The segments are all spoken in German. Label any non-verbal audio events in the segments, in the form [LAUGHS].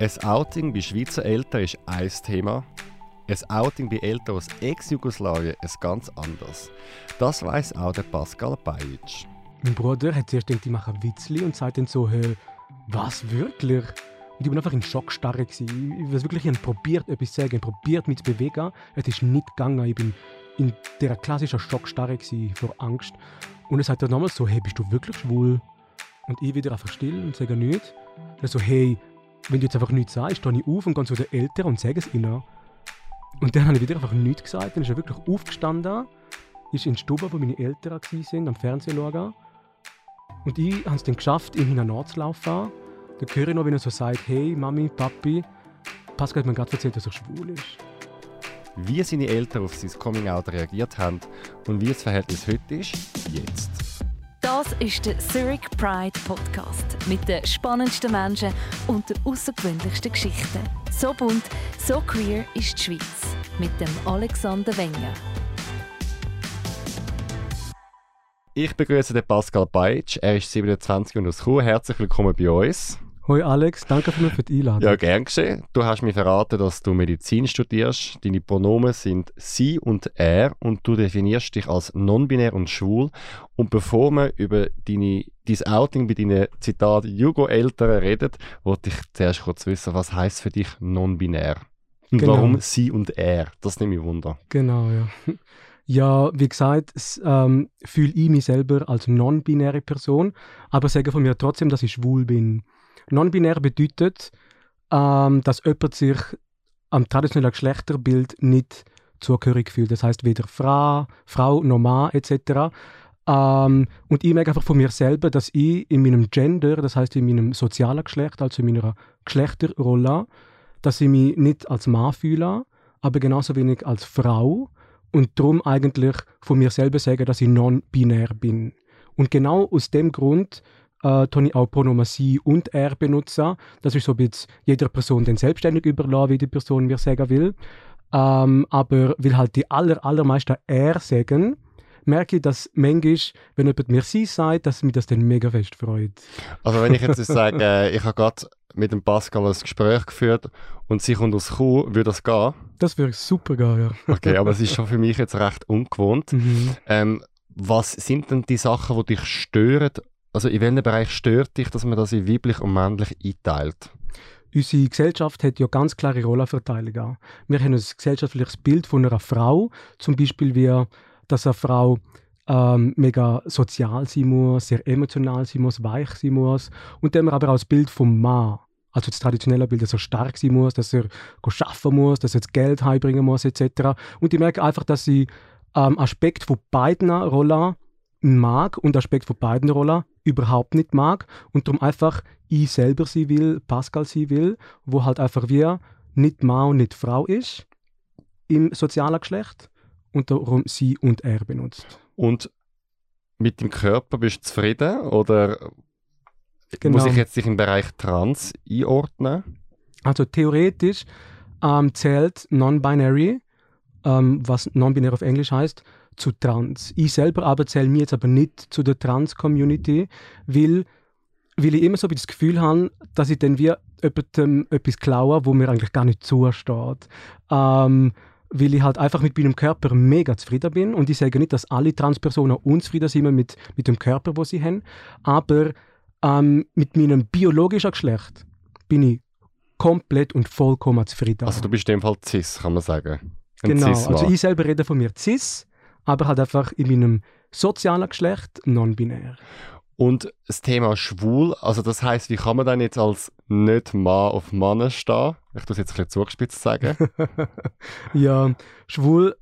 Ein Outing bei Schweizer Eltern ist ein Thema. Ein Outing bei Eltern aus Ex-Jugoslawien ist ganz anders. Das weiß auch der Pascal Bajic. Mein Bruder hat zuerst gedacht, ich mache ein Witzli und sagt dann so, hey, was, wirklich? Und ich war einfach in Schockstarre. Ich habe wirklich ich probiert, etwas zu sagen, probiert, mich zu bewegen. Es ist nicht gegangen. Ich bin in dieser klassischen Schockstarre vor Angst. Und er sagt dann nochmal so, hey, bist du wirklich schwul? Und ich wieder einfach still und sage nichts. Er so, hey, wenn du jetzt einfach nichts sagst, stehe ich auf und gehe zu den Eltern und sage es ihnen. Und dann habe ich wieder einfach nichts gesagt. Dann ist er wirklich aufgestanden, ist in die Stube, wo meine Eltern waren, am Fernsehen schauen. Und ich habe es dann geschafft, ihm hineinzulaufen. Dann höre ich noch, wenn er so sagt, hey Mami, Papi, Pascal hat mir gerade erzählt, dass er schwul ist. Wie seine Eltern auf sein Coming-out reagiert haben und wie das Verhältnis heute ist, jetzt. Das ist der Zurich Pride Podcast mit den spannendsten Menschen und den außergewöhnlichsten Geschichten. So bunt, so queer ist die Schweiz mit dem Alexander Wenger. Ich begrüße den Pascal Beitsch. Er ist 27 und aus Chur. Herzlich willkommen bei uns. Hoi Alex, danke für die Einladung. Ja, gern geschehen. Du hast mir verraten, dass du Medizin studierst. Deine Pronomen sind sie und er und du definierst dich als non-binär und schwul. Und bevor wir über deine, dein Outing bei deinen Zitat Jugo-Eltern reden, wollte ich zuerst kurz wissen, was heißt für dich non-binär? Und Genau. warum sie und er? Das nehme ich Wunder. Genau, ja. [LAUGHS] Ja, wie gesagt, ähm, fühle ich mich selber als non-binäre Person, aber sage von mir trotzdem, dass ich schwul bin. Non-binär bedeutet, ähm, dass jemand sich am traditionellen Geschlechterbild nicht zugehörig fühlt. Das heißt weder Frau, Frau noch Mann etc. Ähm, und ich merke einfach von mir selber, dass ich in meinem Gender, das heißt in meinem sozialen Geschlecht, also in meiner Geschlechterrolle, dass ich mich nicht als Mann fühle, aber genauso wenig als Frau und darum eigentlich von mir selber sagen, dass ich non-binär bin. Und genau aus dem Grund äh, sie und er benutzen. Das ist so ein jeder Person dann selbstständig überlassen, wie die Person mir sagen will. Ähm, aber weil halt die aller, allermeisten er sagen, merke ich, dass manchmal, wenn jemand mir sie sagt, dass mich das dann mega fest freut. Also wenn ich jetzt sage, [LAUGHS] äh, ich habe gerade mit dem Pascal ein Gespräch geführt und sie kommt aus Chur, würde das gehen? Das würde super gehen, ja. Okay, aber es ist schon für mich jetzt recht ungewohnt. Mhm. Ähm, was sind denn die Sachen, die dich stören? Also in welchem Bereich stört dich, dass man das in weiblich und männlich einteilt? Unsere Gesellschaft hat ja ganz klare Rollenverteilung. Wir haben ein gesellschaftliches Bild von einer Frau, zum Beispiel wie, dass eine Frau ähm, mega sozial sein muss, sehr emotional sein muss, weich sein muss. Und dann haben wir aber auch das Bild vom Mann, also das traditionelle Bild, dass er stark sein muss, dass er arbeiten muss, dass er das Geld heimbringen muss, etc. Und ich merke einfach, dass ich ähm, Aspekt von beiden Rollen mag und Aspekt von beiden Rollen überhaupt nicht mag und darum einfach ich selber sie will, Pascal sie will, wo halt einfach wie nicht Mann und nicht Frau ist im sozialen Geschlecht und darum sie und er benutzt. Und mit dem Körper bist du zufrieden oder Genau. muss ich jetzt dich im Bereich Trans einordnen? Also theoretisch ähm, zählt Non-Binary, ähm, was Non-Binär auf Englisch heißt, zu Trans. Ich selber aber zähle mir jetzt aber nicht zu der Trans-Community, weil, weil ich immer so das Gefühl habe, dass ich dann wie jemandem etwas klaue, wo mir eigentlich gar nicht zusteht. Ähm, weil ich halt einfach mit meinem Körper mega zufrieden bin und ich sage nicht, dass alle Transpersonen unzufrieden sind mit, mit dem Körper, wo sie haben, aber ähm, mit meinem biologischen Geschlecht bin ich komplett und vollkommen zufrieden. Also du bist in dem Fall cis, kann man sagen. Ein genau, also ich selber rede von mir cis, aber halt einfach in meinem sozialen Geschlecht non-binär. Und das Thema schwul, also das heißt, wie kann man dann jetzt als nicht Mann auf Mann stehen? Ich tue es jetzt ein bisschen zugespitzt sagen. [LAUGHS] ja, schwul,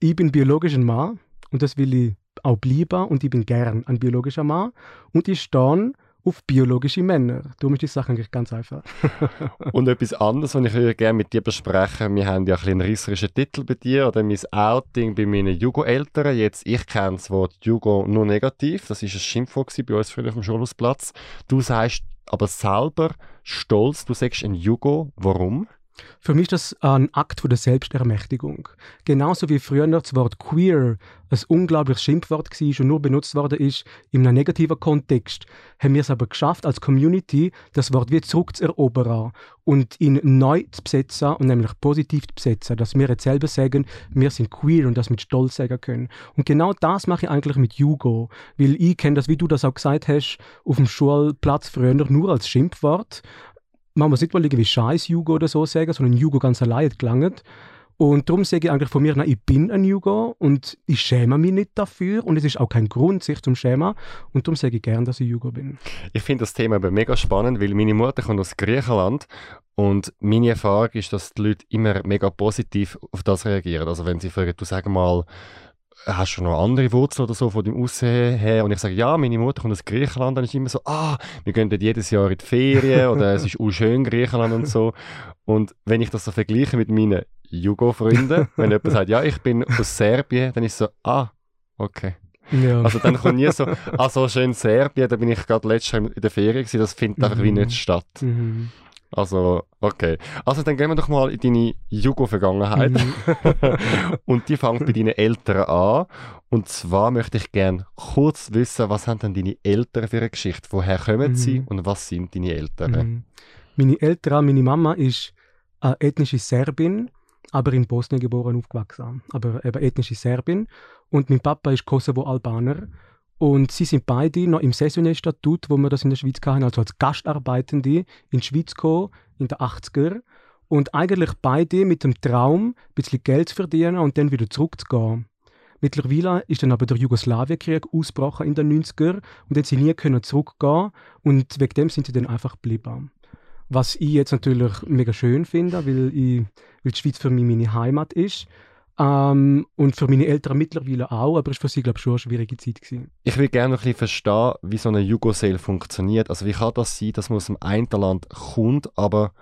ich bin biologisch ein Mann und das will ich auch bleiben und ich bin gern ein biologischer Mann und ich stehe auf biologische Männer. Darum ist die Sache eigentlich ganz einfach. [LAUGHS] Und etwas anderes, was ich gerne mit dir besprechen, wir haben ja ein einen reisserischen Titel bei dir, oder mein Outing bei meinen Jugo-Eltern. Jetzt, ich kenne das Wort Jugo nur negativ, das ist ein Schimpfwort bei uns früher auf dem Schulhausplatz. Du sagst aber selber stolz, du sagst ein Jugo, warum? Für mich ist das ein Akt der Selbstermächtigung. Genauso wie früher das Wort queer ein unglaubliches Schimpfwort war und nur benutzt worden ist in einem negativen Kontext, haben wir es aber geschafft, als Community das Wort wieder zurückzuerobern und ihn neu zu besetzen und nämlich positiv zu besetzen, dass wir jetzt selber sagen, wir sind queer und das mit Stolz sagen können. Und genau das mache ich eigentlich mit Jugo, weil ich kenne das, wie du das auch gesagt hast, auf dem Schulplatz früher nur als Schimpfwort man muss nicht mal irgendwie scheiß Jugo oder so sagen, sondern Jugo ganz allein gelangt. Und darum sage ich eigentlich von mir, na, ich bin ein Jugo und ich schäme mich nicht dafür und es ist auch kein Grund, sich zum schämen. Und darum sage ich gerne, dass ich Jugo bin. Ich finde das Thema aber mega spannend, weil meine Mutter kommt aus Griechenland und meine Erfahrung ist, dass die Leute immer mega positiv auf das reagieren. Also wenn sie fragen, du sag mal, hast du noch andere Wurzeln oder so von dem Aussehen her? Und ich sage, ja, meine Mutter kommt aus Griechenland. Dann ist immer so, ah, wir gehen dort jedes Jahr in die Ferien oder es ist auch schön Griechenland und so. Und wenn ich das so vergleiche mit meinen Jugo-Freunden, wenn jemand sagt, ja, ich bin aus Serbien, dann ist es so, ah, okay. Ja. Also dann kommt nie so, ah, so schön Serbien, da bin ich gerade letztes Jahr in der Ferien gewesen, das findet mhm. einfach wie nicht statt. Mhm. Also, okay. Also dann gehen wir doch mal in deine Jugo-Vergangenheit. Mhm. [LAUGHS] und die fängt bei deinen Eltern an. Und zwar möchte ich gerne kurz wissen, was haben denn deine Eltern für eine Geschichte? Woher kommen mhm. sie und was sind deine Eltern? Mhm. Meine Eltern, meine Mama ist eine ethnische Serbin, aber in Bosnien geboren und aufgewachsen. Aber eben ethnische Serbin. Und mein Papa ist Kosovo-Albaner. Und sie sind beide noch im Saisonierstatut, wo wir das in der Schweiz hatten, also als Gastarbeitende in die Schweiz gekommen, in den 80er. Und eigentlich beide mit dem Traum, ein bisschen Geld zu verdienen und dann wieder zurückzugehen. Mittlerweile ist dann aber der Jugoslawienkrieg ausgebrochen in den 90er und jetzt sie nie können zurückgehen und wegen dem sind sie dann einfach geblieben. Was ich jetzt natürlich mega schön finde, weil, ich, weil die Schweiz für mich meine Heimat ist. Ähm, und für meine Eltern mittlerweile auch, aber es war für sie, glaube ich, schon eine schwierige Zeit. Gewesen. Ich will gerne noch ein bisschen verstehen, wie so eine Jugosel funktioniert. Also wie kann das sein, dass man aus dem einen Land kommt, aber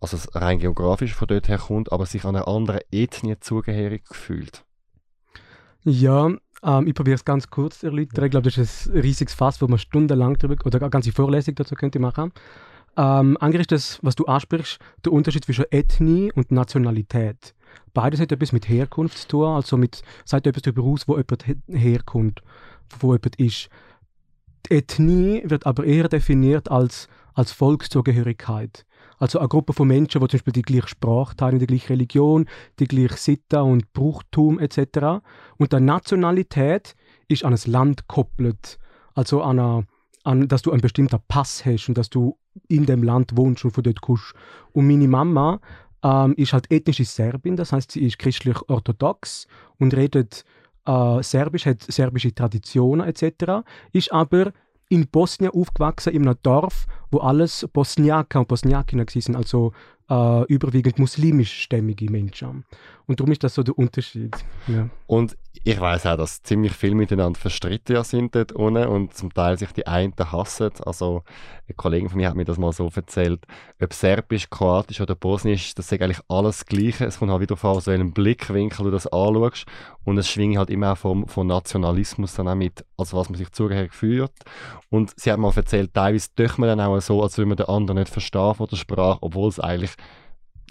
also rein geografisch von dort her kommt, aber sich einer anderen Ethnie zugehörig fühlt? Ja, ähm, ich probiere es ganz kurz zu erläutern. Ich glaube, das ist ein riesiges Fass, wo man stundenlang drüber, oder eine ganze Vorlesung dazu könnte machen. Ähm, eigentlich ist das, was du ansprichst, der Unterschied zwischen Ethnie und Nationalität. Beides hat etwas mit Herkunft zu tun, also mit, sagt etwas darüber aus, wo jemand herkommt, wo jemand ist. Die Ethnie wird aber eher definiert als, als Volkszugehörigkeit. Also eine Gruppe von Menschen, die zum Beispiel die gleiche Sprache teilen, die gleiche Religion, die gleiche Sitte und Brauchtum etc. Und die Nationalität ist an ein Land gekoppelt. Also an, eine, an dass du einen bestimmten Pass hast und dass du in dem Land wohnst und von dort kommst. Und meine Mama ähm, ist halt ethnische Serbin, das heißt, sie ist christlich-orthodox und redet äh, Serbisch, hat serbische Traditionen etc., ist aber in Bosnien aufgewachsen, in einem Dorf, wo alles Bosniaker und Bosniakinnen sind, also äh, überwiegend muslimischstämmige Menschen. Und darum ist das so der Unterschied. Ja. Und ich weiß auch, dass ziemlich viel miteinander verstritten sind dort unten und zum Teil sich die einen hassen. Also ein Kollege von mir hat mir das mal so erzählt, ob Serbisch, Kroatisch oder Bosnisch, das ist eigentlich alles Gleiche. Es kommt halt wieder vor, aus welchem Blickwinkel du das anschaust und es schwingt halt immer auch vom, vom Nationalismus dann auch mit, also was man sich zugehörig fühlt. Und sie hat mal erzählt, teilweise tut man dann auch so, als würde man den anderen nicht verstehen von der Sprache, obwohl es eigentlich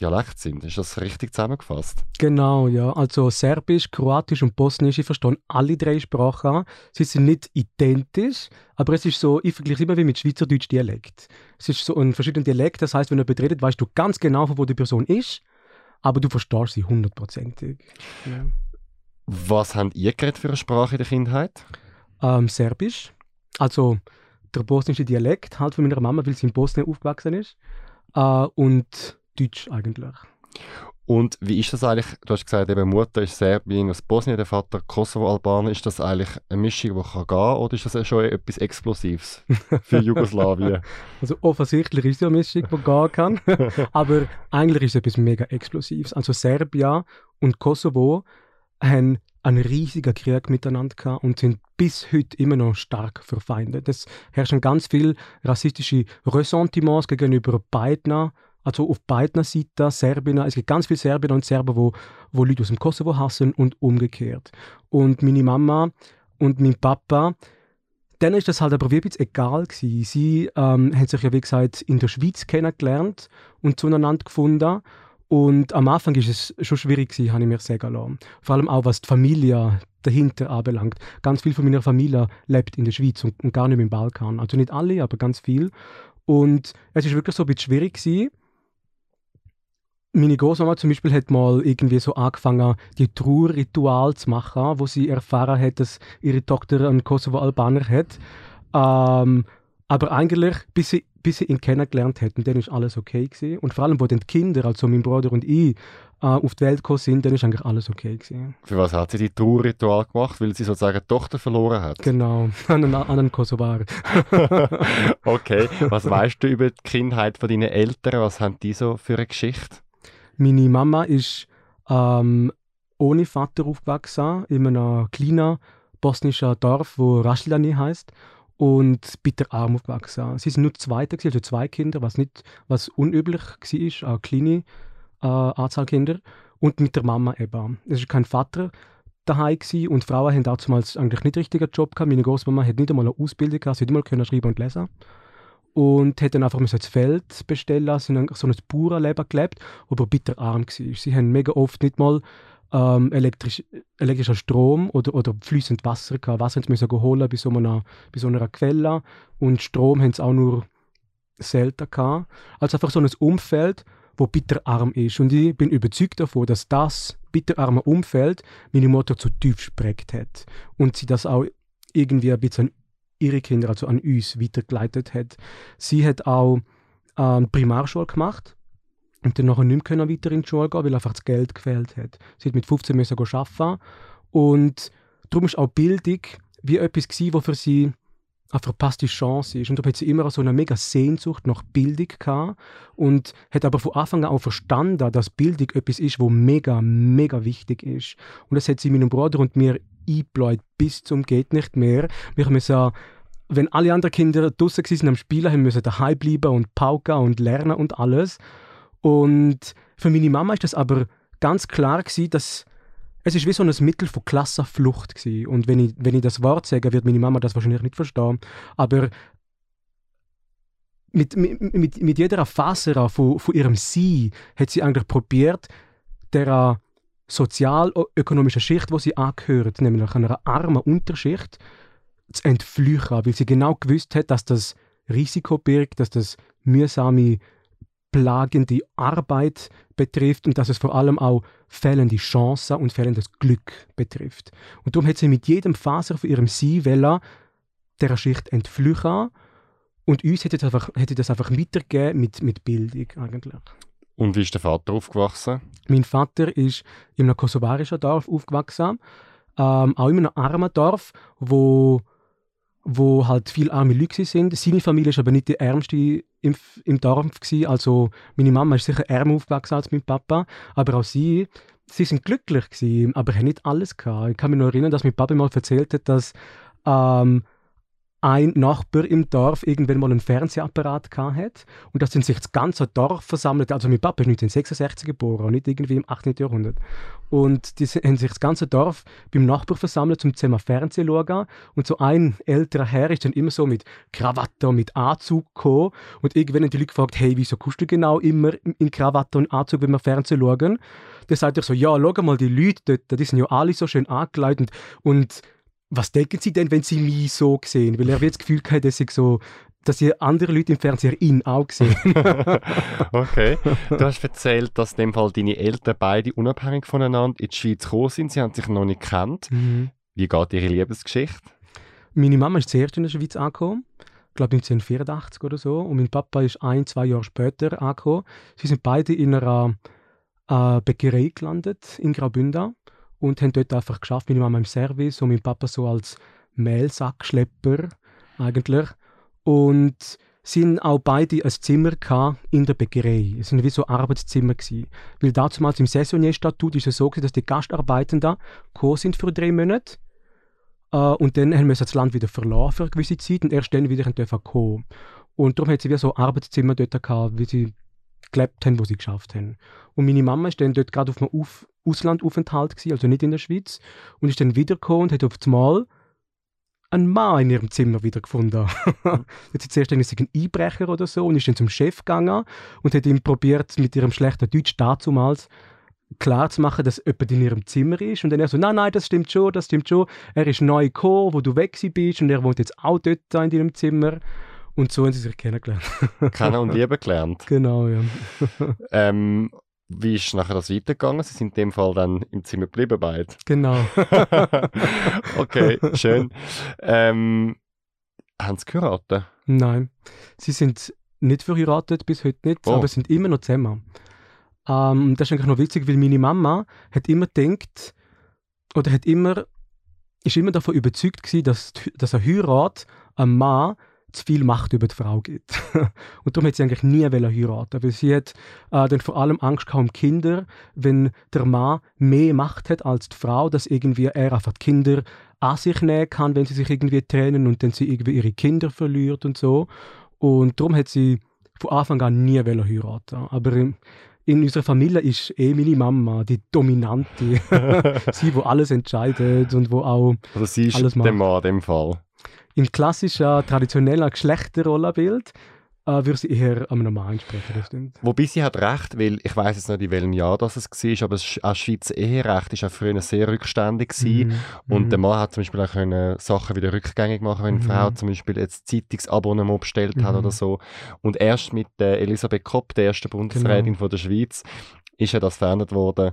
Dialekt sind. Ist das richtig zusammengefasst? Genau, ja. Also Serbisch, Kroatisch und Bosnisch, ich verstehe alle drei Sprachen. Sie sind nicht identisch, aber es ist so, ich vergleiche immer wie mit Schweizerdeutsch Dialekt. Es ist so ein verschiedener Dialekt, das heißt, wenn du betretet, weißt du ganz genau, von wo die Person ist, aber du verstehst sie hundertprozentig. Ja. Was habt ihr geredet für eine Sprache in der Kindheit? Ähm, Serbisch. Also der bosnische Dialekt halt von meiner Mama, weil sie in Bosnien aufgewachsen ist. Äh, und Deutsch eigentlich. Und wie ist das eigentlich? Du hast gesagt, eben Mutter ist Serbien aus Bosnien, der Vater Kosovo-Albaner. Ist das eigentlich eine Mischung, die kann gehen oder ist das schon etwas Explosives für [LAUGHS] Jugoslawien? also offensichtlich ist es eine Mischung, die gehen kann. [LAUGHS] Aber eigentlich ist es etwas mega Explosives. Also Serbien und Kosovo haben einen riesigen Krieg miteinander gehabt und sind bis heute immer noch stark verfeindet. Es herrschen ganz viele rassistische Ressentiments gegenüber beiden also auf beiden Seiten Serbien, es gibt ganz viele Serbier und Serben, wo, wo Leute aus dem Kosovo hassen und umgekehrt. Und meine Mama und mein Papa, denen ist das halt aber bisschen egal gewesen. Sie ähm, haben sich ja, wie gesagt, in der Schweiz kennengelernt und zueinander gefunden. Und am Anfang ist es schon schwierig gewesen, habe ich mir sagen lassen. Vor allem auch, was die Familie dahinter anbelangt. Ganz viel von meiner Familie lebt in der Schweiz und, und gar nicht im Balkan. Also nicht alle, aber ganz viel. Und es ist wirklich so ein bisschen schwierig gewesen. Meine Großmama zum Beispiel hat mal irgendwie so angefangen, die Trauerritual zu machen, wo sie erfahren hat, dass ihre Tochter einen Kosovo-Albaner hat. Ähm, aber eigentlich, bis sie, bis sie ihn kennengelernt hätten, dann ist alles okay gewesen. Und vor allem, wo dann die Kinder, also mein Bruder und ich, äh, auf die Welt gekommen sind, dann ist eigentlich alles okay gewesen. Für was hat sie die Trauerritual gemacht? Weil sie sozusagen eine Tochter verloren hat? Genau, [LAUGHS] an einen, an einen Kosovar. [LAUGHS] okay, was weißt du über die Kindheit von deinen Eltern? Was haben die so für eine Geschichte? Meine Mama ist ähm, ohne Vater aufgewachsen, in einem kleinen bosnischen Dorf, wo Rašljani heißt und bitter arm aufgewachsen. Sie sind nur Zweite, also zwei Kinder, was nicht was unüblich war, eine kleine äh, Anzahl Kinder. Und mit der Mama eben. Es war kein Vater daheim und Frauen haben damals eigentlich nicht richtigen Job gehabt. Meine Großmama hat nicht einmal eine Ausbildung gehabt, sie hat nicht einmal schreiben und lesen und hat dann einfach das Feld bestellen, sie haben so ein Bauernleben gelebt, aber bitter arm war. Sie haben mega oft nicht mal ähm, elektrisch, elektrischer Strom oder, oder fließend Wasser gehabt. Wasser mussten sie holen bei so, einer, bei so einer Quelle und Strom haben sie auch nur selten gehabt. Also einfach so ein Umfeld, wo bitterarm ist. Und ich bin überzeugt davon, dass das bitterarme Umfeld meine Mutter zu tief geprägt hat. Und sie das auch irgendwie ein bisschen ihre Kinder, also an uns, weitergeleitet hat. Sie hat auch ähm, Primarschule gemacht und dann nachher nicht mehr weiter in die Schule gehen, weil einfach das Geld gefehlt hat. Sie hat mit 15 müssen arbeiten und darum ist auch Bildung wie etwas gewesen, was für sie eine verpasste Chance ist. Und da hat sie immer so eine mega Sehnsucht nach Bildung gehabt und hat aber von Anfang an auch verstanden, dass Bildung etwas ist, wo mega, mega wichtig ist. Und das hat sie meinem Bruder und mir eingebläut bis zum geht nicht mehr. Wir müssen wenn alle anderen Kinder draußen waren am Spielen, haben müssen daheim bleiben und pauken und lernen und alles. Und für meine Mama ist das aber ganz klar gewesen, dass es ist wie so ein Mittel von Klassenflucht gewesen. Und wenn ich, wenn ich das Wort sage, wird meine Mama das wahrscheinlich nicht verstehen. Aber mit, mit, mit jeder Faser von, von ihrem Sie hat sie eigentlich probiert, der sozial-ökonomischen Schicht, wo sie angehört, nämlich einer armen Unterschicht, zu entflüchen, weil sie genau gewusst hat, dass das Risiko birgt, dass das mühsame plagende Arbeit betrifft und dass es vor allem auch fehlende Chancen und fehlendes Glück betrifft. Und darum hat sie mit jedem Faser von ihrem Sie der Schicht entflüchen und uns hätte das einfach, hätte das einfach weitergegeben mit, mit Bildung eigentlich. Und wie ist der Vater aufgewachsen? Mein Vater ist in einem kosovarischen Dorf aufgewachsen, ähm, auch in einem armen Dorf, wo wo halt viele arme Leute sind. Seine Familie ist aber nicht die ärmste im, im Dorf gewesen. Also meine Mama ist sicher ärmer aufgewachsen als mein Papa, aber auch sie, sie sind glücklich gewesen, aber haben nicht alles gehabt. Ich kann mich noch erinnern, dass mein Papa mal erzählt hat, dass ähm, ein Nachbar im Dorf irgendwann mal einen Fernsehapparat hat und dass dann sich das ganze Dorf versammelt. Also mein Papa ist 1966 geboren und nicht irgendwie im 18. Jahrhundert. Und die haben sich das ganze Dorf beim Nachbar versammelt, um zusammen Fernsehen schauen. Und so ein älterer Herr ist dann immer so mit Krawatte, mit Anzug gekommen. Und irgendwann haben die Leute gefragt, hey, wieso kommst du genau immer in Krawatte und Anzug, wenn wir Fernsehen schauen? Dann sagt er so, ja, schau mal, die Leute dort, die sind ja alle so schön angekleidet und was denken Sie denn, wenn Sie mich so sehen? Weil er wird das Gefühl hat, dass ich so dass ihr andere Leute im Fernseher ihn auch sehen. [LAUGHS] okay. Du hast erzählt, dass in dem Fall deine Eltern beide unabhängig voneinander in die Schweiz gekommen sind. Sie haben sich noch nicht gekannt. Mhm. Wie geht Ihre Liebesgeschichte? Meine Mama ist zuerst in der Schweiz angekommen. Ich glaube 1984 oder so. Und mein Papa ist ein, zwei Jahre später angekommen. Sie sind beide in einer äh, Bäckerei gelandet in Graubünden und haben dort einfach geschafft, meine Mama im Service und mein Papa so als Mehlsackschlepper eigentlich. Und sind auch beide ein Zimmer in der Bäckerei. Es sind wie so Arbeitszimmer gewesen. Weil damals im Saisonierstatut ist es so gewesen, dass die Gastarbeitenden gekommen sind für drei Monate. Uh, und dann haben wir das Land wieder verloren für eine gewisse Zeit und erst dann wieder dürfen kommen. Und darum hat sie wie so Arbeitszimmer dort gehabt, wie sie gelebt haben, wo sie geschafft haben. Und meine Mama ist dann dort gerade auf einem auf Auslandaufenthalt gewesen, also nicht in der Schweiz, und ist dann wiedergekommen und hat auf einmal einen Mann in ihrem Zimmer wiedergefunden. [LAUGHS] hat sie zuerst ein Einbrecher oder so und ist dann zum Chef gegangen und hat ihm probiert, mit ihrem schlechten Deutsch dazumals klar zu machen, dass jemand in ihrem Zimmer ist. Und dann er so, nein, nein, das stimmt schon, das stimmt schon. Er ist neu gekommen, wo du weg bist und er wohnt jetzt auch dort in deinem Zimmer. Und so haben sie sich kennengelernt. Kennen und [LAUGHS] lieben gelernt. Genau, ja. ähm, wie ist nachher das weitergegangen? Sie sind in dem Fall dann im Zimmer geblieben, beide. Genau. [LAUGHS] okay, schön. Ähm, haben sie geheiratet? Nein, sie sind nicht verheiratet, bis heute nicht, Oh. aber sind immer noch zusammen. Ähm, das ist eigentlich noch witzig, weil meine Mama hat immer gedacht, oder hat immer, ist immer davon überzeugt gewesen, dass, dass eine Heirat einem Mann zu viel Macht über die Frau gibt. [LAUGHS] und darum hat sie eigentlich nie heiraten, weil sie hat äh, dann vor allem Angst gehabt um Kinder, wenn der Mann mehr Macht hat als die Frau, dass irgendwie er einfach die Kinder an sich nehmen kann, wenn sie sich irgendwie trennen und dann sie irgendwie ihre Kinder verliert und so. Und darum hat sie von Anfang an nie heiraten. Aber in, in unserer Familie ist eh meine Mama die Dominante. [LAUGHS] sie, wo alles entscheidet und wo auch Also sie ist Alles der macht. Mann in dem Fall. Im klassischen, traditionellen Geschlechterrollenbild äh, würde sie eher einem Mann entsprechen, das stimmt. Wobei sie hat recht, weil ich weiß jetzt nicht, in welchem Jahr das es war, aber das auch Schweizer Eherecht ist auch früher sehr rückständig gewesen. Mhm. Und Mhm. der Mann hat zum Beispiel auch können Sachen wieder rückgängig machen, wenn die Mhm. Frau zum Beispiel jetzt Zeitungsabonnement bestellt hat Mhm. oder so. Und erst mit der Elisabeth Kopp, der ersten Bundesrätin von der Schweiz, ist ja das verändert worden.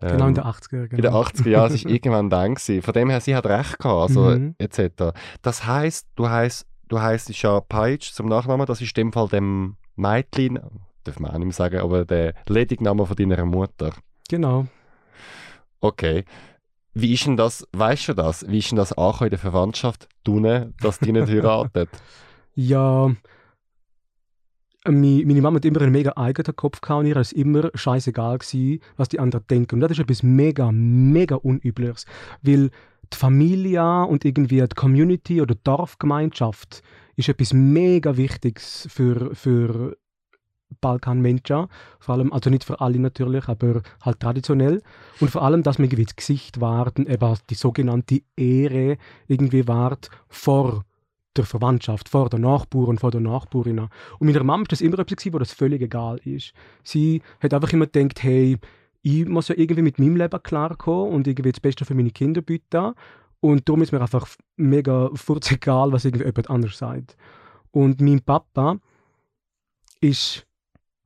Genau in Ähm, den 80er. Genau. in den 80er Jahren, es war [LAUGHS] irgendwann dann. Gewesen. Von dem her, sie hat recht gehabt, also Mhm. etc. Das heisst, du heisst, du heisst ja Peitsch zum Nachnamen, das ist in dem Fall dem Mädchen, darf man auch nicht mehr sagen, aber der Ledigname von deiner Mutter. genau. Okay. Wie ist denn das, weißt du das, wie ist denn das angekommen in der Verwandtschaft, du, dass die nicht [LAUGHS] heiratet? Ja, meine Mama hat immer einen mega eigenen Kopf gehabt und ihr ist immer scheißegal gewesen, was die anderen denken. Und das ist etwas mega, mega Unübliches. Weil die Familie und irgendwie die Community oder die Dorfgemeinschaft ist etwas mega Wichtiges für, für Balkanmenschen. Vor allem, also nicht für alle natürlich, aber halt traditionell. Und vor allem, dass man irgendwie das Gesicht wahrt und eben die sogenannte Ehre irgendwie wahrt vor der Verwandtschaft, vor der Nachbarn und vor der Nachbarin. Und meiner Mama ist das immer etwas, wo das völlig egal ist. Sie hat einfach immer gedacht, hey, ich muss ja irgendwie mit meinem Leben klarkommen und irgendwie das Beste für meine Kinder bieten. Und darum ist mir einfach mega [LAUGHS] egal, was irgendwie jemand anders sagt. Und mein Papa ist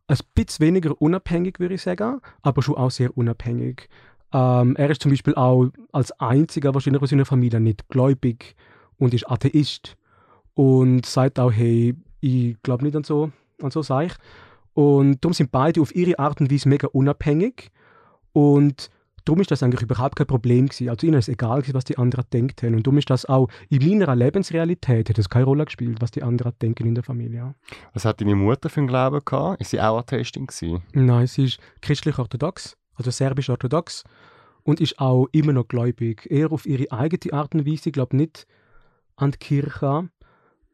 ein bisschen weniger unabhängig, würde ich sagen, aber schon auch sehr unabhängig. Ähm, er ist zum Beispiel auch als einziger wahrscheinlich aus seiner Familie nicht gläubig und ist Atheist und sagt auch, hey, ich glaube nicht an so, an so Sachen. Und darum sind beide auf ihre Art und Weise mega unabhängig und darum ist das eigentlich überhaupt kein Problem gewesen. Also ihnen ist egal gewesen, was die anderen denkt haben und darum ist das auch in meiner Lebensrealität hat das keine Rolle gespielt, was die anderen denken in der Familie. Was hat deine Mutter für einen Glauben gehabt? Ist sie auch Atheistin gewesen? Nein, sie ist christlich-orthodox, also serbisch-orthodox und ist auch immer noch gläubig. Eher auf ihre eigene Art und Weise, ich glaube nicht an die Kirche,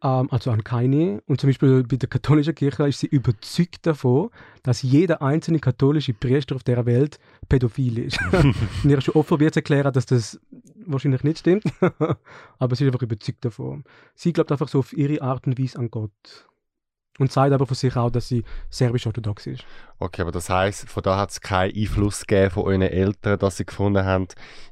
ähm, also an keine. Und zum Beispiel bei der katholischen Kirche ist sie überzeugt davon, dass jeder einzelne katholische Priester auf der Welt pädophil ist. [LAUGHS] [LAUGHS] und ihr schon oft probiert zu erklären, dass das wahrscheinlich nicht stimmt, [LAUGHS] aber sie ist einfach überzeugt davon. Sie glaubt einfach so auf ihre Art und Weise an Gott. Und sagt aber von sich auch, dass sie serbisch-orthodox ist. Okay, aber das heisst, von da hat es keinen Einfluss gegeben von euren Eltern, dass sie gefunden haben,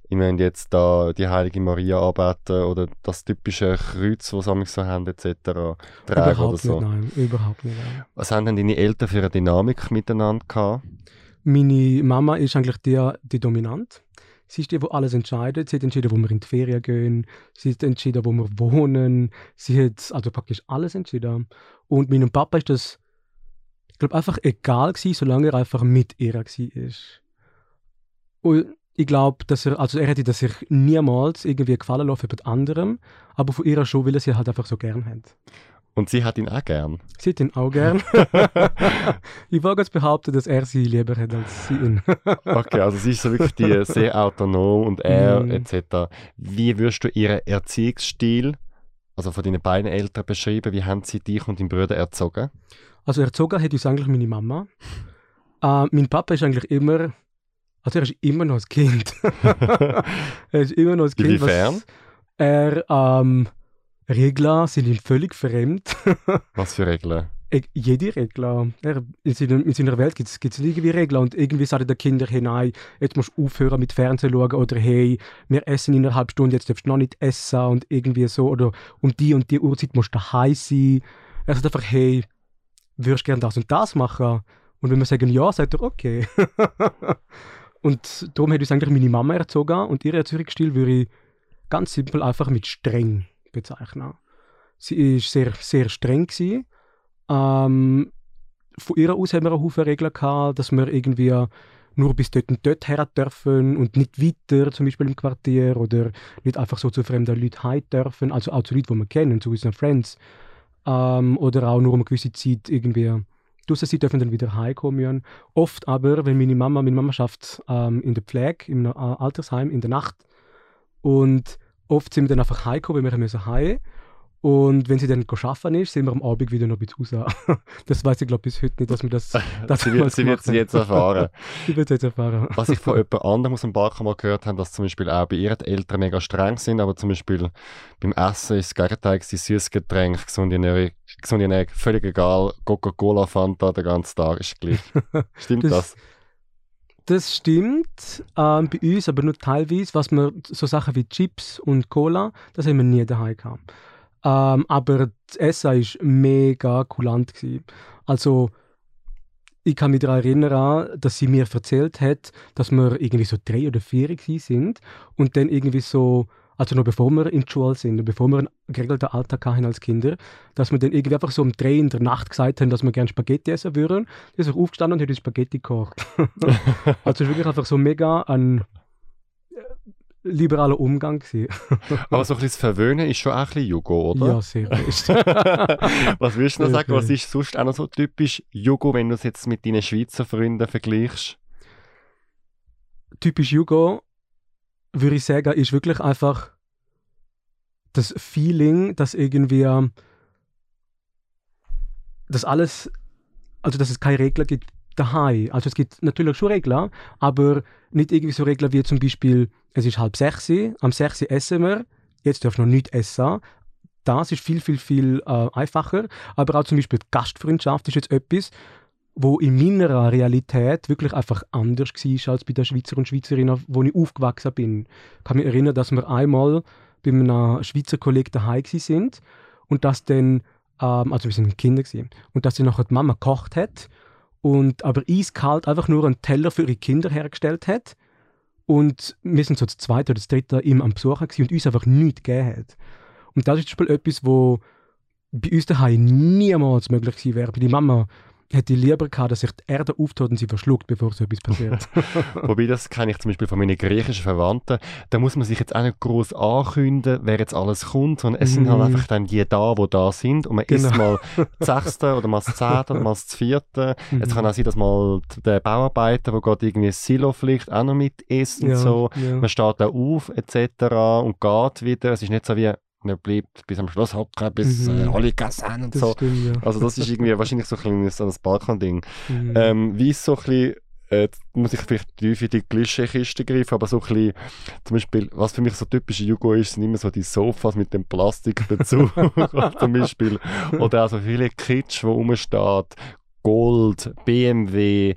ich möchte jetzt da die Heilige Maria arbeiten oder das typische Kreuz, das sie so haben, etc. tragen oder Überhaupt so. nicht, nein. Überhaupt nicht, nein. Was haben denn deine Eltern für eine Dynamik miteinander gehabt? Meine Mama ist eigentlich die, die dominant. Sie ist die, die alles entscheidet. Sie hat entschieden, wo wir in die Ferien gehen. Sie hat entschieden, wo wir wohnen. Sie hat also praktisch alles entschieden. Und meinem Papa ist das, ich glaube, einfach egal gewesen, solange er einfach mit ihr war. Und ich glaube, dass er, also er hätte das sich niemals irgendwie gefallen lassen jemand anderem, aber von ihr schon, weil er sie halt einfach so gern hat. Und sie hat ihn auch gern. Sie hat ihn auch gern. [LAUGHS] ich wage jetzt behaupten, dass er sie lieber hat als sie ihn. [LAUGHS] Okay, also sie ist so wirklich die sehr autonom und er Mhm. etc. Wie würdest du ihren Erziehungsstil, also von deinen beiden Eltern beschreiben? Wie haben sie dich und deinen Bruder erzogen? Also erzogen hat uns eigentlich meine Mama. Äh, mein Papa ist eigentlich immer, also er ist immer noch ein Kind. [LAUGHS] er ist immer noch ein Kind. Inwiefern? Was er ähm, Regeln sind ihm völlig fremd. [LAUGHS] Was für Regeln? Jede Regel. In, seiner, in seiner Welt gibt es irgendwie Regeln und irgendwie sagen die Kinder, hey nein, jetzt musst du aufhören mit Fernsehen schauen oder hey, wir essen in einer halben Stunde, jetzt darfst du noch nicht essen und irgendwie so oder um die und die Uhrzeit musst du daheim sein. Er sagt einfach, hey, würdest gerne das und das machen? Und wenn wir sagen ja, sagt er okay. [LAUGHS] und darum hat uns eigentlich meine Mama erzogen und ihren Erziehungsstil würde ich ganz simpel einfach mit streng bezeichnen. Sie ist sehr, sehr streng. Ähm, von ihrer aus haben wir einen Haufen Regeln gehabt, dass wir irgendwie nur bis dort und dort her dürfen und nicht weiter, zum Beispiel im Quartier, oder nicht einfach so zu fremden Leuten heim dürfen, also auch zu Leuten, die wir kennen, zu unseren Friends. Ähm, oder auch nur um eine gewisse Zeit irgendwie draussen sein dürfen, dann wieder heimkommen. Oft aber, wenn meine Mama, meine Mama schafft ähm, in der Pflege, im äh, Altersheim, in der Nacht, und oft sind wir dann einfach heimgekommen, weil wir müssen heim. Und wenn sie dann arbeiten ist, sind wir am Abend wieder noch bisschen raus. [LAUGHS] das weiß ich, glaube bis heute nicht, dass wir das, [LAUGHS] [LAUGHS] das sie wird, sie wird sie jetzt erfahren. Sie wird es jetzt erfahren. Was ich von jemand anderem aus dem Balkan mal gehört habe, dass zum Beispiel auch bei ihren Eltern mega streng sind, aber zum Beispiel beim Essen ist das Gegenteil, süßes Getränk, gesunde Ernährung, gesunde Ernährung, völlig egal, Coca-Cola, Fanta den ganzen Tag, ist gleich. Stimmt das? Das- Das stimmt ähm, bei uns, aber nur teilweise. Was wir, so Sachen wie Chips und Cola, das haben wir nie daheim gehabt. Ähm, aber das Essen war mega kulant. Gewesen. Also, ich kann mich daran erinnern, dass sie mir erzählt hat, dass wir irgendwie so drei oder vier sind und dann irgendwie so, also noch bevor wir in die Schule sind und bevor wir einen geregelten Alltag hatten als Kinder, dass wir dann irgendwie einfach so um drei in der Nacht gesagt haben, dass wir gerne Spaghetti essen würden. Die auch aufgestanden und hat uns Spaghetti gekocht. [LAUGHS] also wirklich einfach so mega ein äh, liberaler Umgang. Gewesen. [LAUGHS] Aber so ein bisschen das Verwöhnen ist schon auch ein bisschen Jugo, oder? Ja, sehr fest. [LAUGHS] was würdest du noch sagen, was ist sonst auch noch so typisch Jugo, wenn du es jetzt mit deinen Schweizer Freunden vergleichst? Typisch Jugo, würde ich sagen, ist wirklich einfach das Feeling, dass irgendwie dass alles, also dass es keine Regeln gibt daheim. Also es gibt natürlich schon Regeln, aber nicht irgendwie so Regeln wie zum Beispiel, es ist halb sechs, am sechs essen wir, jetzt darfst du noch nicht essen. Das ist viel, viel, viel äh, einfacher. Aber auch zum Beispiel die Gastfreundschaft ist jetzt etwas, wo in meiner Realität wirklich einfach anders war als bei den Schweizer und Schweizerinnen, wo ich aufgewachsen bin. Ich kann mich erinnern, dass wir einmal bei einem Schweizer Kollegen daheim sind und dass dann, ähm, also wir sind Kinder gewesen, und dass dann nachher die Mama gekocht hat und aber eiskalt einfach nur einen Teller für ihre Kinder hergestellt hat und wir sind so das zweite oder das dritte ihm am gewesen und uns einfach nichts gegeben hat. Und das ist zum Beispiel etwas, wo bei uns daheim niemals möglich gewesen wäre. Der Mama hätte ich lieber gehabt, dass sich die Erde auftut und sie verschluckt, bevor so etwas passiert. [LAUGHS] [LAUGHS] Wobei, das kenne ich zum Beispiel von meinen griechischen Verwandten. Da muss man sich jetzt auch nicht groß ankündigen, wer jetzt alles kommt, sondern es sind halt Mhm. einfach dann die da, die da sind. Und man Genau. isst mal [LAUGHS] das Sechste oder mal das Zehnte oder mal das Vierte. Es kann auch sein, dass mal der Bauarbeiter, der gerade irgendwie das Silo vielleicht auch noch mit isst und ja, so. Ja. Man steht da auf etc. und geht wieder. Es ist nicht so wie, man bleibt bis am Schluss hocken, bis Mhm. äh, alle haben und Das so. stimmt, ja. Also das ist irgendwie wahrscheinlich so ein kleines so Balkan-Ding. Mhm. Ähm, wie ist so ein bisschen, äh, muss ich vielleicht tief in die Klischeekiste greifen, aber so ein bisschen, zum Beispiel, was für mich so typische Jugo ist, sind immer so die Sofas mit dem Plastikbezug [LAUGHS] zum Beispiel. Oder auch so viele Kitsch, wo rumsteht, Gold, BMW,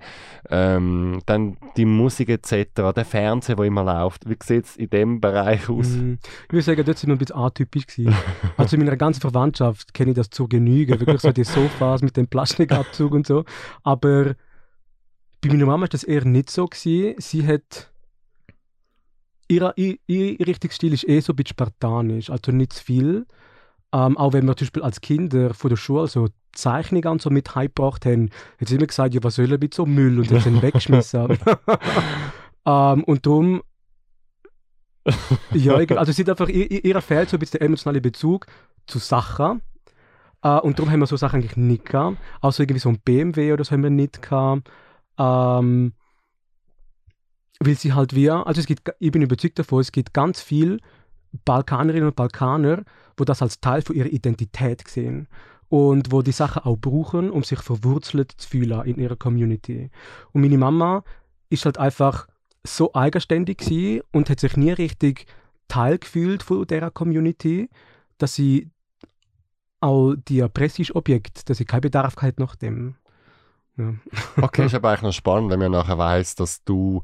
ähm, dann die Musik etc., der Fernseher, der immer läuft. Wie sieht es in dem Bereich aus? Mhm. Ich würde sagen, dort sind wir ein bisschen atypisch gewesen. [LAUGHS] Also in meiner ganzen Verwandtschaft kenne ich das zur Genüge, wirklich so die Sofas mit dem Plastikabzug und so. Aber bei meiner Mama ist das eher nicht so gewesen. Sie hat ihr, ihr, ihr Richtungsstil ist eh so ein bisschen spartanisch, also nicht zu viel. Ähm, auch wenn wir zum Beispiel als Kinder von der Schule so Zeichnungen und so mit heimgebracht haben, hat sie immer gesagt, ja, was soll er mit so Müll und hat dann [LAUGHS] weggeschmissen. [LAUGHS] ähm, und darum ja, also sie hat einfach, ihr, ihr fehlt so ein bisschen der emotionale Bezug zu Sachen. Äh, und darum haben wir so Sachen eigentlich nicht gehabt. Außer irgendwie so ein BMW oder so haben wir nicht gehabt. Ähm, weil sie halt wie, also es gibt, ich bin überzeugt davon, es gibt ganz viel Balkanerinnen und Balkaner, wo das als Teil von ihrer Identität sehen und wo die Sachen auch brauchen, um sich verwurzelt zu fühlen in ihrer Community. Und meine Mama ist halt einfach so eigenständig gewesen und hat sich nie richtig Teil gefühlt von dieser Community, dass sie auch die Prestigeobjekte, dass ich keinen Bedarf hatte nach dem. Ja. Okay, [LAUGHS] ist aber eigentlich noch spannend, wenn man nachher weiß, dass du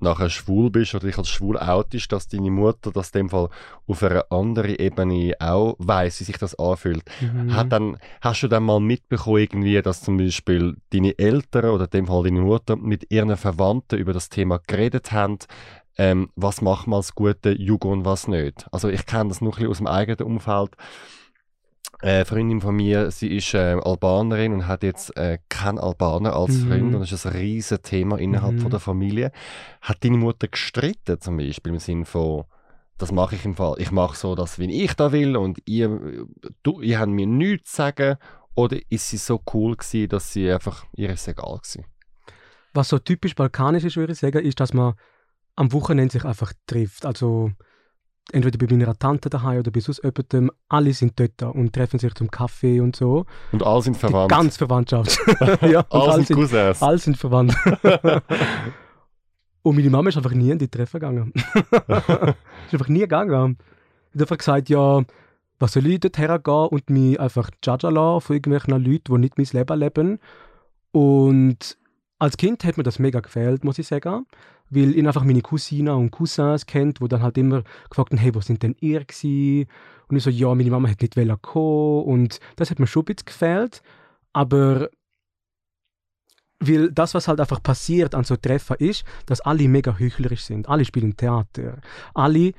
nachher schwul bist oder dich als schwul outest, dass deine Mutter das in dem Fall auf einer anderen Ebene auch weiß, wie sich das anfühlt. Mhm. Hat dann, hast du dann mal mitbekommen, irgendwie, dass zum Beispiel deine Eltern oder in dem Fall deine Mutter mit ihren Verwandten über das Thema geredet haben, ähm, was macht man als guter Jugo und was nicht? Also ich kenne das noch ein bisschen aus dem eigenen Umfeld. Eine Freundin von mir, sie ist äh, Albanerin und hat jetzt äh, keinen Albaner als Mhm. Freund und das ist ein riesiges Thema innerhalb Mhm. von der Familie. Hat deine Mutter gestritten zum Beispiel im Sinne von, das mache ich im Fall, ich mache so das, wie ich da will und ihr, du, ihr habt mir nichts zu sagen oder ist sie so cool gewesen, dass sie einfach, ihr ist egal gewesen? Was so typisch balkanisch ist, würde ich sagen, ist, dass man am Wochenende sich einfach trifft. Also entweder bei meiner Tante daheim oder bei sonst jemandem. Alle sind dort und treffen sich zum Kaffee und so. Und alle sind verwandt. Die ganze Verwandtschaft. [LAUGHS] ja, alle alle sind Cousins. alle sind verwandt. [LAUGHS] und meine Mama ist einfach nie in die Treffen gegangen. [LAUGHS] ist einfach nie gegangen. Sie hat einfach gesagt, ja, was soll ich dort hergehen und mich einfach judgen lassen von irgendwelchen Leuten, die nicht mein Leben leben. Und als Kind hat mir das mega gefällt, muss ich sagen. Weil ich einfach meine Cousinen und Cousins kennt, wo dann halt immer gefragt haben, hey, wo sind denn ihr gewesen? Und ich so, ja, meine Mama hat nicht wollen kommen. Und das hat mir schon ein bisschen gefällt. Aber weil das, was halt einfach passiert an so Treffen ist, dass alle mega heuchlerisch sind. Alle spielen Theater. Alle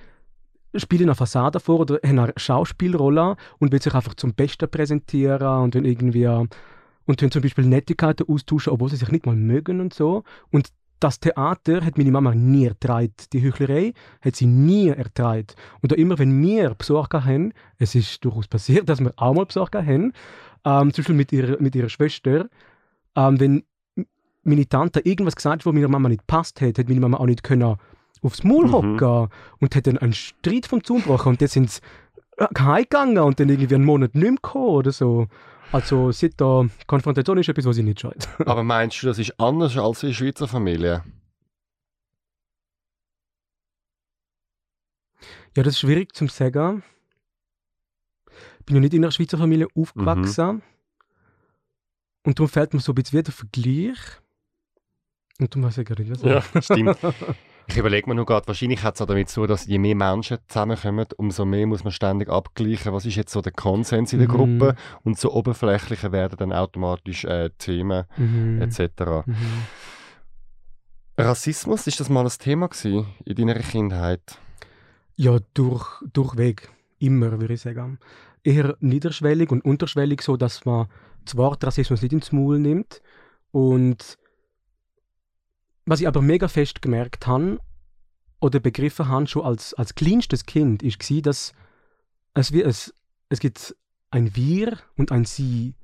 spielen eine Fassade vor oder haben eine Schauspielrolle und will sich einfach zum Besten präsentieren und dann irgendwie und dann zum Beispiel Nettigkeiten austauschen, obwohl sie sich nicht mal mögen und so. Und das Theater hat meine Mama nie ertragen. Die Heuchlerei hat sie nie ertragen. Und auch immer, wenn wir Besuch haben, es ist durchaus passiert, [LAUGHS] dass wir auch mal Besuch haben, ähm, zum Beispiel mit ihrer, mit ihrer Schwester, ähm, wenn meine Tante irgendwas gesagt hat, was meiner Mama nicht passt hat, hat meine Mama auch nicht können aufs Maul Mhm. hocken und hat dann einen Streit vom Zaun gebrochen und dann sind sie äh, heimgegangen und dann irgendwie einen Monat nicht mehr gekommen oder so. Also seit da Konfrontation ist etwas, was ich nicht scheut. [LAUGHS] Aber meinst du, das ist anders als in Schweizer Familie? Ja, das ist schwierig zu sagen. Ich bin ja nicht in einer Schweizer Familie aufgewachsen. Und darum fällt mir so ein bisschen wie der Vergleich. Und darum weiß ich gar nicht, was Ja, [LAUGHS] stimmt. Ich überlege mir nur gerade, wahrscheinlich hat es auch damit zu, dass je mehr Menschen zusammenkommen, umso mehr muss man ständig abgleichen, was ist jetzt so der Konsens in der Mhm. Gruppe und so oberflächlicher werden dann automatisch äh, Themen Mhm. etc. Mhm. Rassismus, ist das mal ein Thema gewesen in deiner Kindheit? Ja, durch, durchweg. Immer, würde ich sagen. Eher niederschwellig und unterschwellig, so dass man das Wort Rassismus nicht ins Maul nimmt. Und was ich aber mega fest gemerkt habe oder begriffen habe, schon als, als kleinstes Kind, ist dass es, wie es, es gibt ein Wir und ein Sie.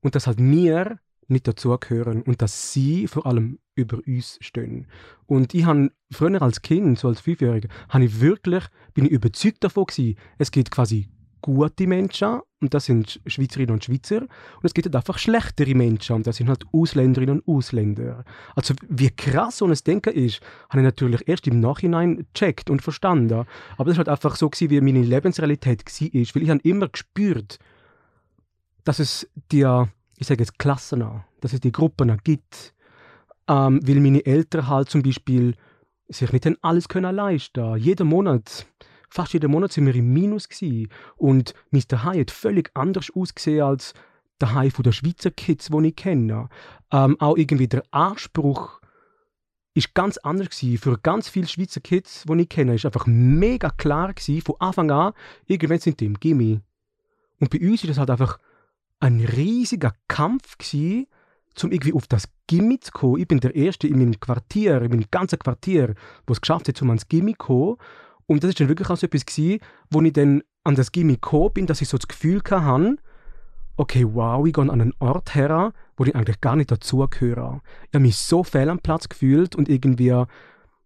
Und dass halt wir nicht dazugehören und dass sie vor allem über uns stehen. Und ich habe früher als Kind, so als Fünfjähriger, habe ich wirklich, bin ich überzeugt davon gewesen, es gibt quasi gute Menschen und das sind Schweizerinnen und Schweizer und es gibt halt einfach schlechtere Menschen und das sind halt Ausländerinnen und Ausländer. Also wie krass so ein Denken ist, habe ich natürlich erst im Nachhinein gecheckt und verstanden. Aber das ist halt einfach so gewesen, wie meine Lebensrealität war, weil ich habe immer gespürt, dass es die, ich sage jetzt Klassen, dass es die Gruppen gibt, ähm, weil meine Eltern halt zum Beispiel sich nicht alles können leisten. Jeden Monat, fast jeden Monat sind wir im Minus gewesen. und mein Daheim hat völlig anders ausgesehen als daheim von der Schweizer Kids, die ich kenne. Ähm, auch irgendwie der Anspruch ist ganz anders gewesen. Für ganz viele Schweizer Kids, die ich kenne, ist einfach mega klar gewesen, von Anfang an, irgendwann sind die im Gimmi. Und bei uns ist das halt einfach ein riesiger Kampf gewesen, um irgendwie auf das Gimmi zu kommen. Ich bin der Erste in meinem Quartier, in meinem ganzen Quartier, wo es geschafft hat, um ans Gimmi zu kommen. Und das ist dann wirklich auch so etwas gewesen, wo ich dann an das Gimmi gekommen bin, dass ich so das Gefühl hatte, okay, wow, ich gehe an einen Ort her, wo ich eigentlich gar nicht dazugehöre. Ich habe mich so fehl am Platz gefühlt und irgendwie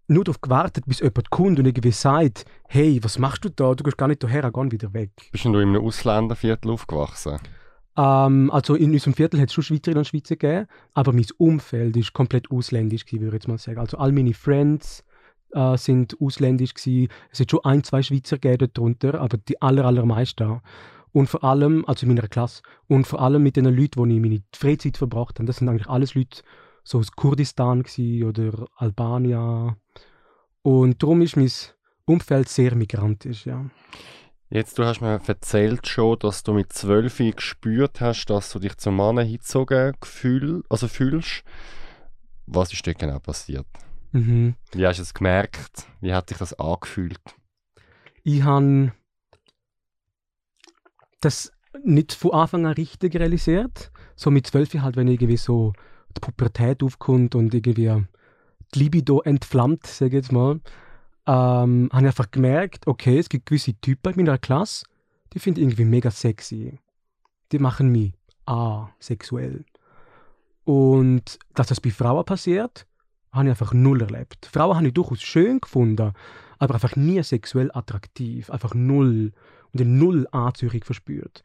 nur darauf gewartet, bis jemand kommt und irgendwie sagt, hey, was machst du da? Du gehst gar nicht daher, geh wieder weg. Bist du in einem Ausländerviertel aufgewachsen? Ähm, also in unserem Viertel hat es schon Schweizerinnen und Schweizer gegeben, aber mein Umfeld ist komplett ausländisch würde ich jetzt mal sagen. Also all meine Friends äh, sind ausländisch gewesen. Es hat schon ein, zwei Schweizer gegeben dort drunter, aber die aller, allermeisten. Und vor allem, also in meiner Klasse, und vor allem mit den Leuten, wo ich meine Freizeit verbracht habe. Das sind eigentlich alles Leute so aus Kurdistan oder Albanien. Und darum ist mein Umfeld sehr migrantisch, ja. Jetzt, du hast mir erzählt schon, dass du mit zwölf gespürt hast, dass du dich zum Mann hingezogen gefühl, also fühlst. Was ist dort genau passiert? Mhm. Wie hast du es gemerkt? Wie hat sich das angefühlt? Ich habe das nicht von Anfang an richtig realisiert. So mit zwölf halt, wenn irgendwie so die Pubertät aufkommt und irgendwie die Libido entflammt, sage ich jetzt mal, ähm, habe ich einfach gemerkt, okay, es gibt gewisse Typen in meiner Klasse, die finde ich irgendwie mega sexy. Die machen mich asexuell. Und dass das bei Frauen passiert, habe ich einfach null erlebt. Frauen habe ich durchaus schön gefunden, aber einfach nie sexuell attraktiv. Einfach null. Und eine null Anziehung verspürt.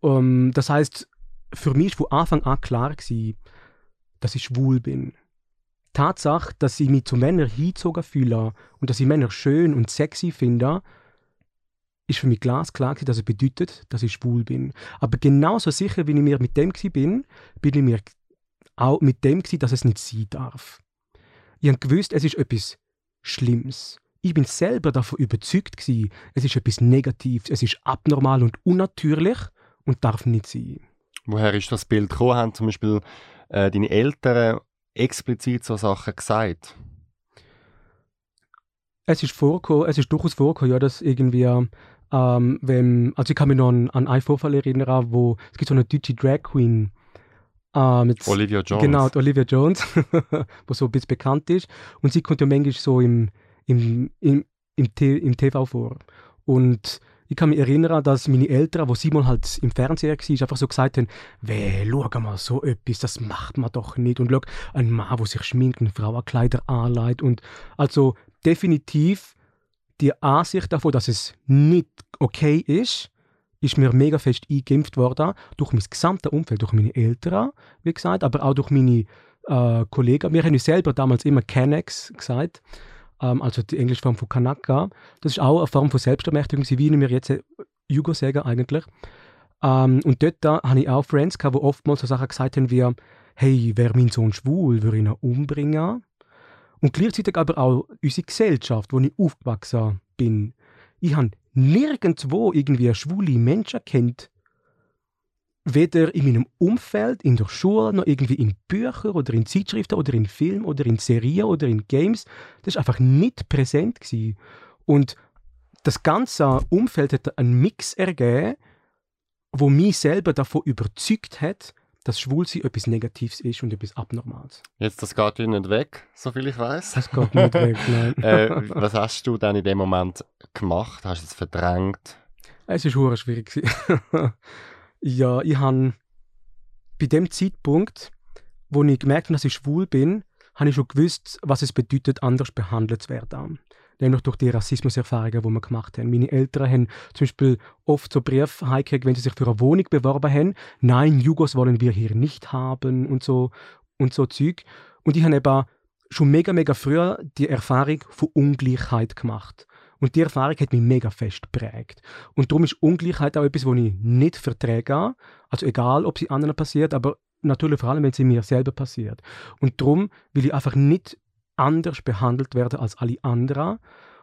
Um, ähm, das heißt, für mich war von Anfang an klar gewesen, dass ich schwul bin. Tatsache, dass ich mich zu Männern hingezogen fühle und dass ich Männer schön und sexy finde, ist für mich glasklar, dass es bedeutet, dass ich schwul bin. Aber genauso sicher, wie ich mir mit dem bin, bin ich mir auch mit dem dass es nicht sein darf. Ich habe gewusst, es ist etwas Schlimmes. Ich bin selber davon überzeugt gewesen, es ist etwas Negatives, es ist abnormal und unnatürlich und darf nicht sein. Woher ist das Bild gekommen? Haben zum Beispiel äh, deine Eltern explizit so Sachen gesagt? Es ist vorgekommen, es ist durchaus vorgekommen, ja, dass irgendwie, ähm, wenn, also ich kann mich noch an, an einen Vorfall erinnern, wo es gibt so eine deutsche Drag Queen, ähm, Olivia Jones. Genau, Olivia Jones, [LAUGHS] wo so ein bisschen bekannt ist. Und sie kommt ja manchmal so im, im, im, im, im TV vor. Und ich kann mich erinnern, dass meine Eltern, wo Simon halt im Fernseher war, einfach so gesagt haben, weh, schau mal, so etwas, das macht man doch nicht. Und schau, ein Mann, der sich schminkt und Frauenkleider anlegt. Und also definitiv die Ansicht davon, dass es nicht okay ist, ist mir mega fest eingeimpft worden, durch mein gesamtes Umfeld, durch meine Eltern, wie gesagt, aber auch durch meine äh, Kollegen. Wir haben uns selber damals immer Canex gesagt ähm, also die englische Form von Kanaka. Das ist auch eine Form von Selbstermächtigung, wie wir jetzt äh, Jugo sagen eigentlich. Ähm, und dort da habe ich auch Friends gehabt, die oftmals so Sachen gesagt haben wie «Hey, wäre mein Sohn schwul, würde ich ihn umbringen?» Und gleichzeitig aber auch unsere Gesellschaft, wo ich aufgewachsen bin. Ich habe nirgendwo irgendwie schwule Menschen kennt, weder in meinem Umfeld, in der Schule, noch irgendwie in Büchern oder in Zeitschriften oder in Filmen oder in Serien oder in Games. Das ist einfach nicht präsent gewesen. Und das ganze Umfeld hat einen Mix ergeben, wo mich selber davon überzeugt hat, dass Schwulsein etwas Negatives ist und etwas Abnormales. Jetzt, das geht nicht weg, soviel ich weiß. Das geht nicht weg, nein. [LAUGHS] äh, was hast du dann in dem Moment gemacht? Hast du es verdrängt? Es war schwierig. [LAUGHS] Ja, ich habe bei dem Zeitpunkt, wo ich gemerkt habe, dass ich schwul bin, habe ich schon gewusst, was es bedeutet, anders behandelt zu werden. Nämlich durch die Rassismuserfahrungen, die wir gemacht haben. Meine Eltern haben zum Beispiel oft so Briefe heimgekriegt, wenn sie sich für eine Wohnung beworben haben. Nein, Jugos wollen wir hier nicht haben und so, und so Zeug. Und ich habe eben schon mega, mega früher die Erfahrung von Ungleichheit gemacht. Und die Erfahrung hat mich mega fest geprägt. Und darum ist Ungleichheit auch etwas, was ich nicht verträge. Also egal, ob sie anderen passiert, aber natürlich vor allem, wenn sie mir selber passiert. Und darum will ich einfach nicht anders behandelt werden als alle anderen.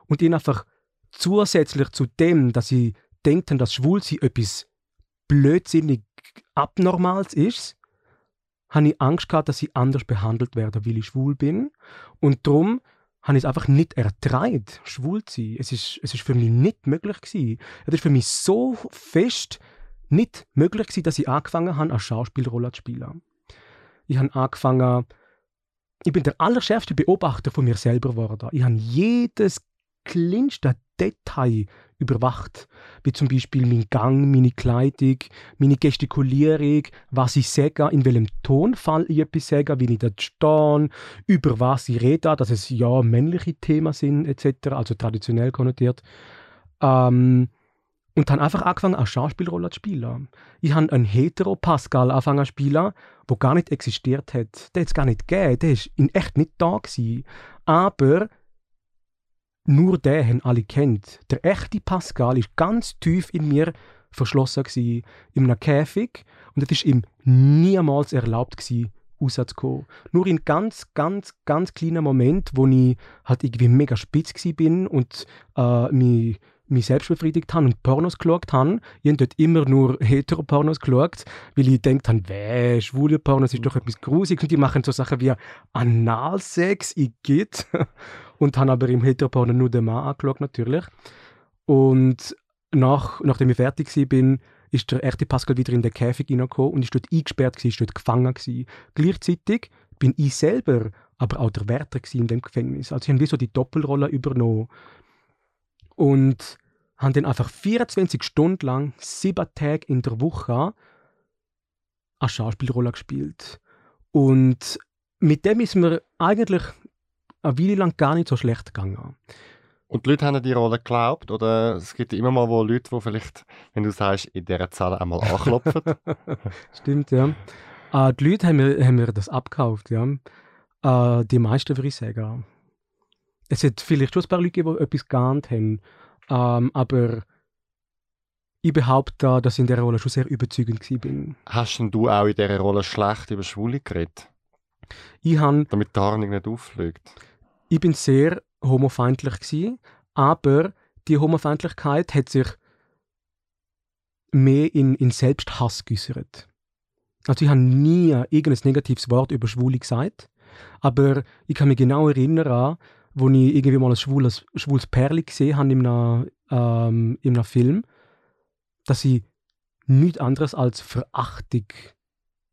Und ihnen einfach zusätzlich zu dem, dass sie denken, dass Schwulsein etwas blödsinnig Abnormales ist, habe ich Angst gehabt, dass sie anders behandelt werden, weil ich schwul bin. Und darum habe ich es einfach nicht ertragen, schwul zu sein. Es ist, es ist für mich nicht möglich gewesen. Es ist für mich so fest nicht möglich gewesen, dass ich angefangen habe, eine Schauspielrolle zu spielen. Ich habe angefangen, ich bin der allerschärfste Beobachter von mir selber geworden. Ich habe jedes kleinste Detail überwacht, wie zum Beispiel mein Gang, meine Kleidung, meine Gestikulierung, was ich sage, in welchem Tonfall ich etwas sage, wie ich dort stehe, über was ich rede, dass es ja männliche Themen sind etc., also traditionell konnotiert. Ähm, und dann einfach angefangen, eine Schauspielrolle zu spielen. Ich habe einen Hetero-Pascal angefangen zu spielen, der gar nicht existiert hat. Der hat es gar nicht gegeben, der war in echt nicht da. Gewesen. Aber nur den haben alle kennt. Der echte Pascal ist ganz tief in mir verschlossen gewesen, in einem Käfig und es ist ihm niemals erlaubt rauszukommen. Nur in ganz, ganz, ganz kleinen Momenten, wo ich halt irgendwie mega spitz bin und äh, mich, mich selbst befriedigt habe und Pornos geschaut habe. Ich habe dort immer nur [LAUGHS] Heteropornos geschaut, weil ich gedacht habe, weh, schwule Pornos ist doch etwas Grusiges und die machen so Sachen wie Analsex, ich geht. [LAUGHS] und habe aber im Heteroporno nur den Mann angeschaut, natürlich. Und nach, nachdem ich fertig war, ist der echte Pascal wieder in den Käfig hineingekommen und ist dort eingesperrt, ist dort gefangen. Gewesen. Gleichzeitig bin ich selber aber auch der Wärter in dem Gefängnis. Also ich habe wie so die Doppelrolle übernommen. Und haben dann einfach 24 Stunden lang, sieben Tage in der Woche eine Schauspielrolle gespielt. Und mit dem ist mir eigentlich eine Weile lang gar nicht so schlecht gegangen. Und die Leute haben die Rolle geglaubt? Oder es gibt immer mal wo Leute, die vielleicht, wenn du sagst, in dieser Zahl einmal anklopfen? [LAUGHS] [LAUGHS] Stimmt, ja. Äh, die Leute haben mir, haben mir das abgekauft, ja. Äh, die meisten würde ich sagen. Es hat vielleicht schon ein paar Leute, die etwas geahnt haben. Ähm, aber ich behaupte, dass ich in dieser Rolle schon sehr überzeugend war. Hast denn du auch in dieser Rolle schlecht über Schwule geredet? Ich han, Damit die Tarnung nicht auffliegt? Ich bin sehr homofeindlich gewesen, aber die Homofeindlichkeit hat sich mehr in, in Selbsthass geäußert. Also ich habe nie irgendein negatives Wort über Schwule gesagt, aber ich kann mich genau erinnern, wo ich irgendwie mal ein schwules, schwules Perli gesehen habe in einem, ähm, in einem Film, dass ich nichts anderes als Verachtung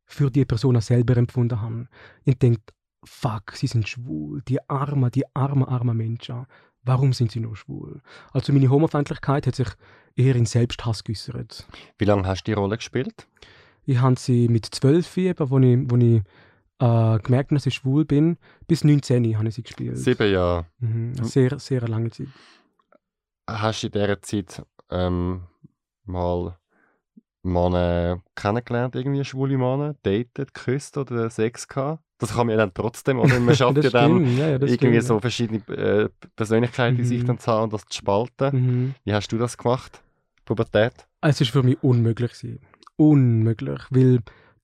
für die Person selber empfunden habe. Ich denke, fuck, sie sind schwul, die armen, die armen, armen Menschen. Warum sind sie nur schwul? Also meine Homofeindlichkeit hat sich eher in Selbsthass geäußert. Wie lange hast du die Rolle gespielt? Ich habe sie mit zwölf, wo ich, wo ich äh, gemerkt dass ich schwul bin. Bis 19 habe ich sie gespielt. Sieben Jahre. Mhm, eine sehr, sehr lange Zeit. Hast du in dieser Zeit ähm, mal Männer kennengelernt, irgendwie schwule Männer, datet, geküsst oder Sex gehabt? Das kann man ja dann trotzdem, oder man [LAUGHS] schafft ja dann ja, ja, irgendwie stimmt, so verschiedene äh, Persönlichkeiten in sich Mhm. dann zu haben und das zu spalten. Mhm. Wie hast du das gemacht? Pubertät? Es ist für mich unmöglich gewesen. Unmöglich, weil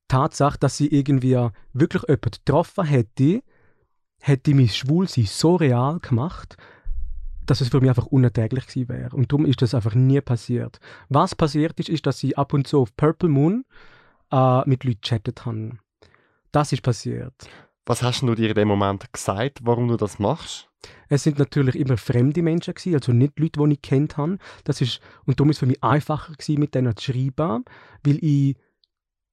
Tatsache, dass sie irgendwie wirklich jemanden getroffen hätte, hätte mein Schwulsein so real gemacht, dass es für mich einfach unerträglich gewesen wäre. Und darum ist das einfach nie passiert. Was passiert ist, ist, dass sie ab und zu auf Purple Moon äh, mit Leuten chattet haben. Das ist passiert. Was hast du dir in dem Moment gesagt, warum du das machst? Es sind natürlich immer fremde Menschen gewesen, also nicht Leute, die ich kennt habe. Das ist und darum ist es für mich einfacher gewesen, mit denen zu schreiben, weil ich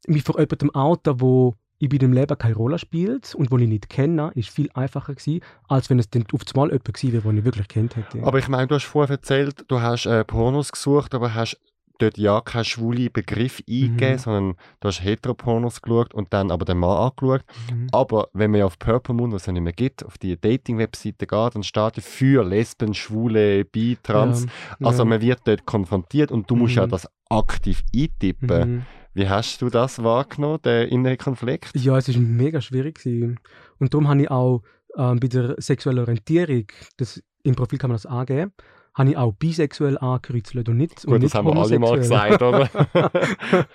mich vor jemandem outen, wo in meinem Leben keine Rolle spielt und wo ich nicht kenne, ist viel einfacher gewesen, als wenn es dann auf einmal jemand gewesen wäre, den ich wirklich kennt hätte. Aber ich meine, du hast vorher erzählt, du hast äh, Pornos gesucht, aber hast dort ja keinen schwulen Begriff eingegeben, Mhm. sondern du hast Heteropornos geschaut und dann aber den Mann angeschaut. Mhm. Aber wenn man ja auf Purple Moon, was es ja nicht mehr gibt, auf die Dating-Webseite geht, dann steht ja für Lesben, Schwule, Bi, Trans. Ja, Also ja. man wird dort konfrontiert und du musst ja Mhm. das aktiv eintippen. Wie hast du das wahrgenommen, den inneren Konflikt? Ja, es ist mega schwierig gewesen. Und darum habe ich auch ähm, bei der sexuellen Orientierung, das, im Profil kann man das angeben, habe ich auch bisexuell angekreuzelt und nicht und Gut, nicht das haben wir alle mal gesagt, oder? [LAUGHS]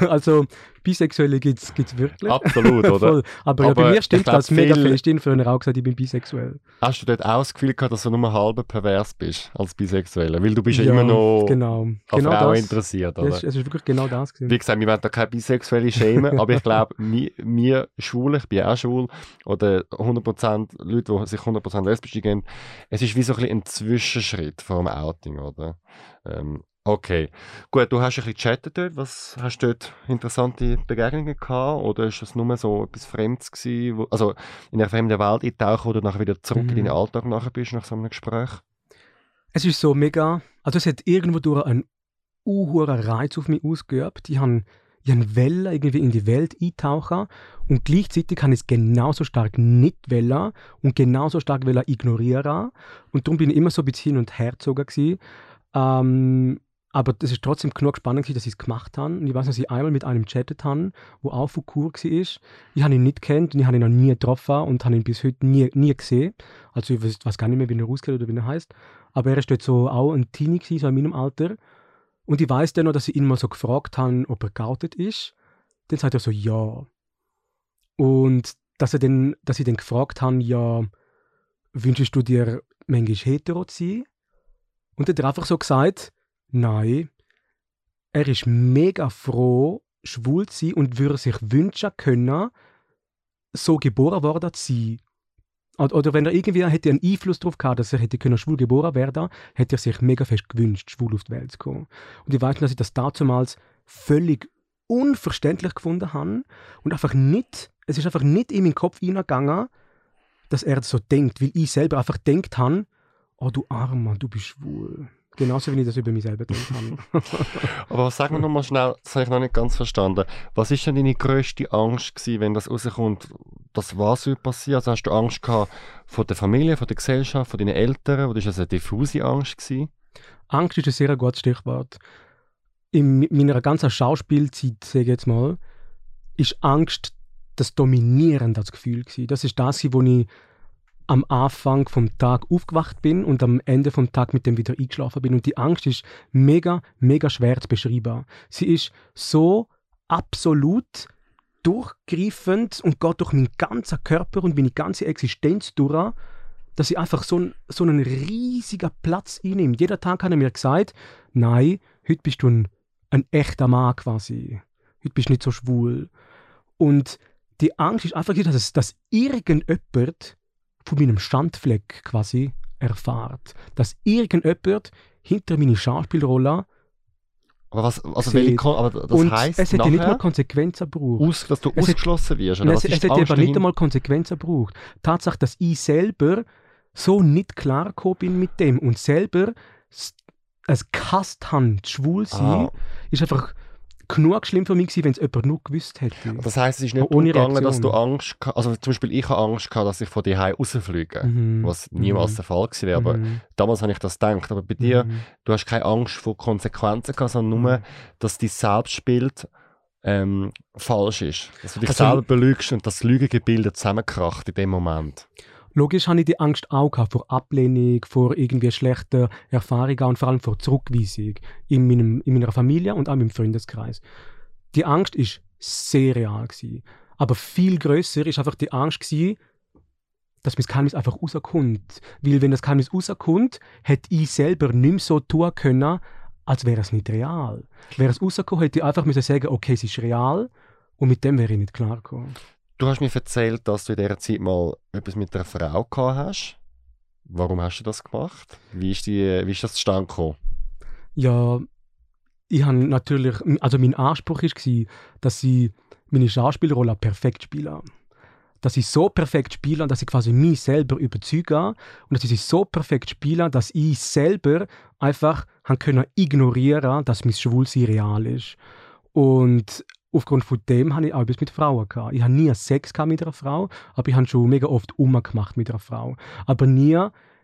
[LAUGHS] also Bisexuelle gibt es wirklich. Absolut, [LAUGHS] oder? Voll. Aber, ja, Aber bei mir stimmt das mega viel-. Ich habe früher auch gesagt, ich bin bisexuell. Hast du dort auch das Gefühl gehabt, dass du nur halb pervers bist als Bisexueller? Weil du bist ja, Ja, immer noch Genau, an genau Frauen das. interessiert, oder? Es, es ist wirklich genau das. Gewesen. Wie gesagt, wir wollen da keine Bisexuelle schämen, aber ich glaube, wir, [LAUGHS] wir Schwule, ich bin auch schwul, oder 100% Leute, die sich 100% lesbisch gehen, es ist wie so ein, ein Zwischenschritt vor dem Outing, oder? Ähm, okay. Gut, du hast ein bisschen gechattet dort. Was hast du dort interessante Begegnungen gehabt? Oder ist es nur so etwas Fremdes gewesen? Wo, also in einer fremden Welt eintauchen, wo du nachher wieder zurück in Mhm. deinen Alltag nachher bist, nach so einem Gespräch? Es ist so mega. Also, es hat irgendwo durch einen unhuren Reiz auf mich ausgeübt. Ich habe ich Welle irgendwie in die Welt eintauchen und gleichzeitig habe ich es genauso stark nicht wollen und genauso stark wollen ignorieren. Und darum bin ich immer so ein bisschen hin und her gezogen. Ähm, aber das ist trotzdem genug spannend, dass ich es gemacht habe. Und ich weiß, dass ich einmal mit einem chattet habe, der auch von Kur war. Ich habe ihn nicht kennt und ich habe ihn noch nie getroffen und habe ihn bis heute nie, nie gesehen. Also ich weiß, weiß gar nicht mehr, wie er aussieht oder wie er heißt. Aber er ist dort so auch ein Teenie gewesen, so in meinem Alter. Und ich weiß dann noch, dass sie ihn mal so gefragt haben, ob er geoutet ist. Dann sagt er so, ja. Und dass, er dann, dass sie dann gefragt haben, ja, wünschst du dir manchmal hetero zu sein? Und er hat einfach so gesagt, nein, er ist mega froh, schwul zu sein und würde sich wünschen können, so geboren worden zu sein. Oder wenn er irgendwie hätte einen Einfluss darauf gehabt, dass er hätte können schwul geboren werden, hätte er sich mega fest gewünscht, schwul auf die Welt zu kommen. Und ich weiß, dass ich das damals völlig unverständlich gefunden habe und einfach nicht, es ist einfach nicht in meinen Kopf hineingegangen, dass er so denkt, weil ich selber einfach denkt habe, oh du Armer, du bist schwul. Genauso wie ich das über mich selber gedacht habe. [LAUGHS] Aber sag mir nochmal schnell, das habe ich noch nicht ganz verstanden. Was ist denn deine grösste Angst gewesen, wenn das rauskommt, dass was soll passieren? Also hast du Angst gehabt von der Familie, von der Gesellschaft, von deinen Eltern? Oder ist das eine diffuse Angst gewesen? Angst ist ein sehr gutes Stichwort. In meiner ganzen Schauspielzeit, sage ich jetzt mal, ist Angst das dominierende Gefühl gewesen. Das ist das, wo ich am Anfang vom Tag aufgewacht bin und am Ende vom Tag mit dem wieder eingeschlafen bin. Und die Angst ist mega, mega schwer zu beschreiben. Sie ist so absolut durchgreifend und geht durch meinen ganzen Körper und meine ganze Existenz durch, dass sie einfach so, ein, so einen riesigen Platz einnimmt. Jeder Tag hat er mir gesagt, nein, heute bist du ein, ein echter Mann quasi. Heute bist du nicht so schwul. Und die Angst ist einfach, dass, es, dass irgendjemand von meinem Standfleck quasi erfahrt. Dass irgendjemand hinter meine Schauspielrolle aber was, also welche, aber das heisst es hätte nicht mal Konsequenzen gebraucht. Aus, dass du es ausgeschlossen wirst? Oder es, es hätte aber nicht einmal Konsequenzen gebraucht. Tatsache, dass ich selber so nicht klar bin mit dem und selber es gehasst habe, schwul sein, ah. ist einfach genug schlimm für mich gewesen, wenn es jemand nur gewusst hätte. Das heisst, es ist nicht ohne gegangen, dass du Angst also zum Beispiel ich habe Angst gehabt, dass ich von dir rausfliege, mhm. was niemals mhm. der Fall gewesen wäre, aber mhm. damals habe ich das gedacht. Aber bei dir, mhm. du hast keine Angst vor Konsequenzen gehabt, sondern nur, mhm. dass dein Selbstbild ähm, falsch ist. Dass du dich also, selber belügst und das Lügengebilde zusammenkracht in dem Moment. Logisch hatte ich die Angst auch vor Ablehnung, vor irgendwie schlechten Erfahrungen und vor allem vor Zurückweisung in, meinem, in meiner Familie und auch meinem Freundeskreis. Die Angst ist sehr real gewesen. Aber viel größer ist einfach die Angst gewesen, dass mein Geheimnis einfach rauskommt. Weil wenn das Geheimnis rauskommt, hätte ich selber nicht mehr so tun können, als wäre es nicht real. Wäre es rausgekommen, hätte ich einfach müssen sagen, okay, es ist real und mit dem wäre ich nicht klar gekommen. Du hast mir erzählt, dass du in dieser Zeit mal etwas mit einer Frau gehabt hast. Warum hast du das gemacht? Wie ist, die, wie ist das zustande gekommen? Ja, ich habe natürlich, also mein Anspruch war, dass ich meine Schauspielrolle perfekt spiele. Dass ich so perfekt spiele, dass ich quasi mich selber überzeuge und dass ich sie so perfekt spiele, dass ich selber einfach ignorieren dass mein Schwulsein real ist. Und aufgrund von dem habe ich auch etwas mit Frauen gehabt. Ich habe nie Sex mit einer Frau, aber ich habe schon mega oft umgemacht mit einer Frau. Aber nie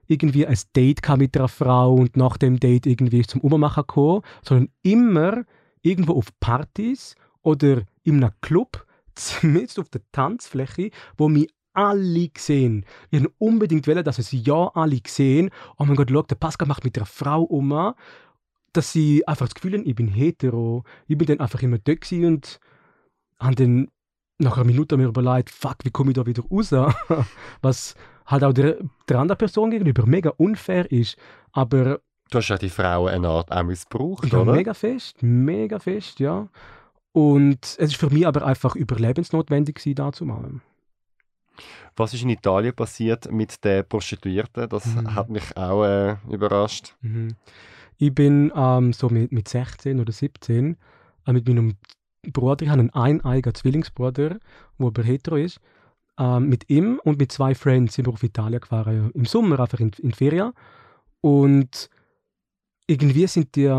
irgendwie ein Date mit einer Frau und nach dem Date irgendwie zum Ummachen gekommen, sondern immer irgendwo auf Partys oder in einem Club, [LAUGHS] zumindest auf der Tanzfläche, wo mich alle sehen. Wir haben unbedingt dass es ja alle sehen. Oh mein Gott, schau, der Pascal macht mit einer Frau um dass sie einfach das Gefühl haben, ich bin hetero. Ich bin dann einfach immer da und habe dann nach einer Minute mir überlegt, fuck, wie komme ich da wieder raus? [LAUGHS] Was halt auch der, der anderen Person gegenüber mega unfair ist. Aber. Du hast ja die Frauen eine Art auch missbraucht, ja, oder? mega fest, mega fest, ja. Und es ist für mich aber einfach überlebensnotwendig gewesen, da zu machen. Was ist in Italien passiert mit den Prostituierten? Das mhm. hat mich auch äh, überrascht. Mhm. Ich bin ähm, so mit, mit 16 oder 17 äh, mit meinem Bruder, ich habe einen eineigen Zwillingsbruder, der aber hetero ist. Ähm, mit ihm und mit zwei Friends sind wir auf Italien gefahren. Im Sommer einfach in, in Ferien. Und irgendwie sind die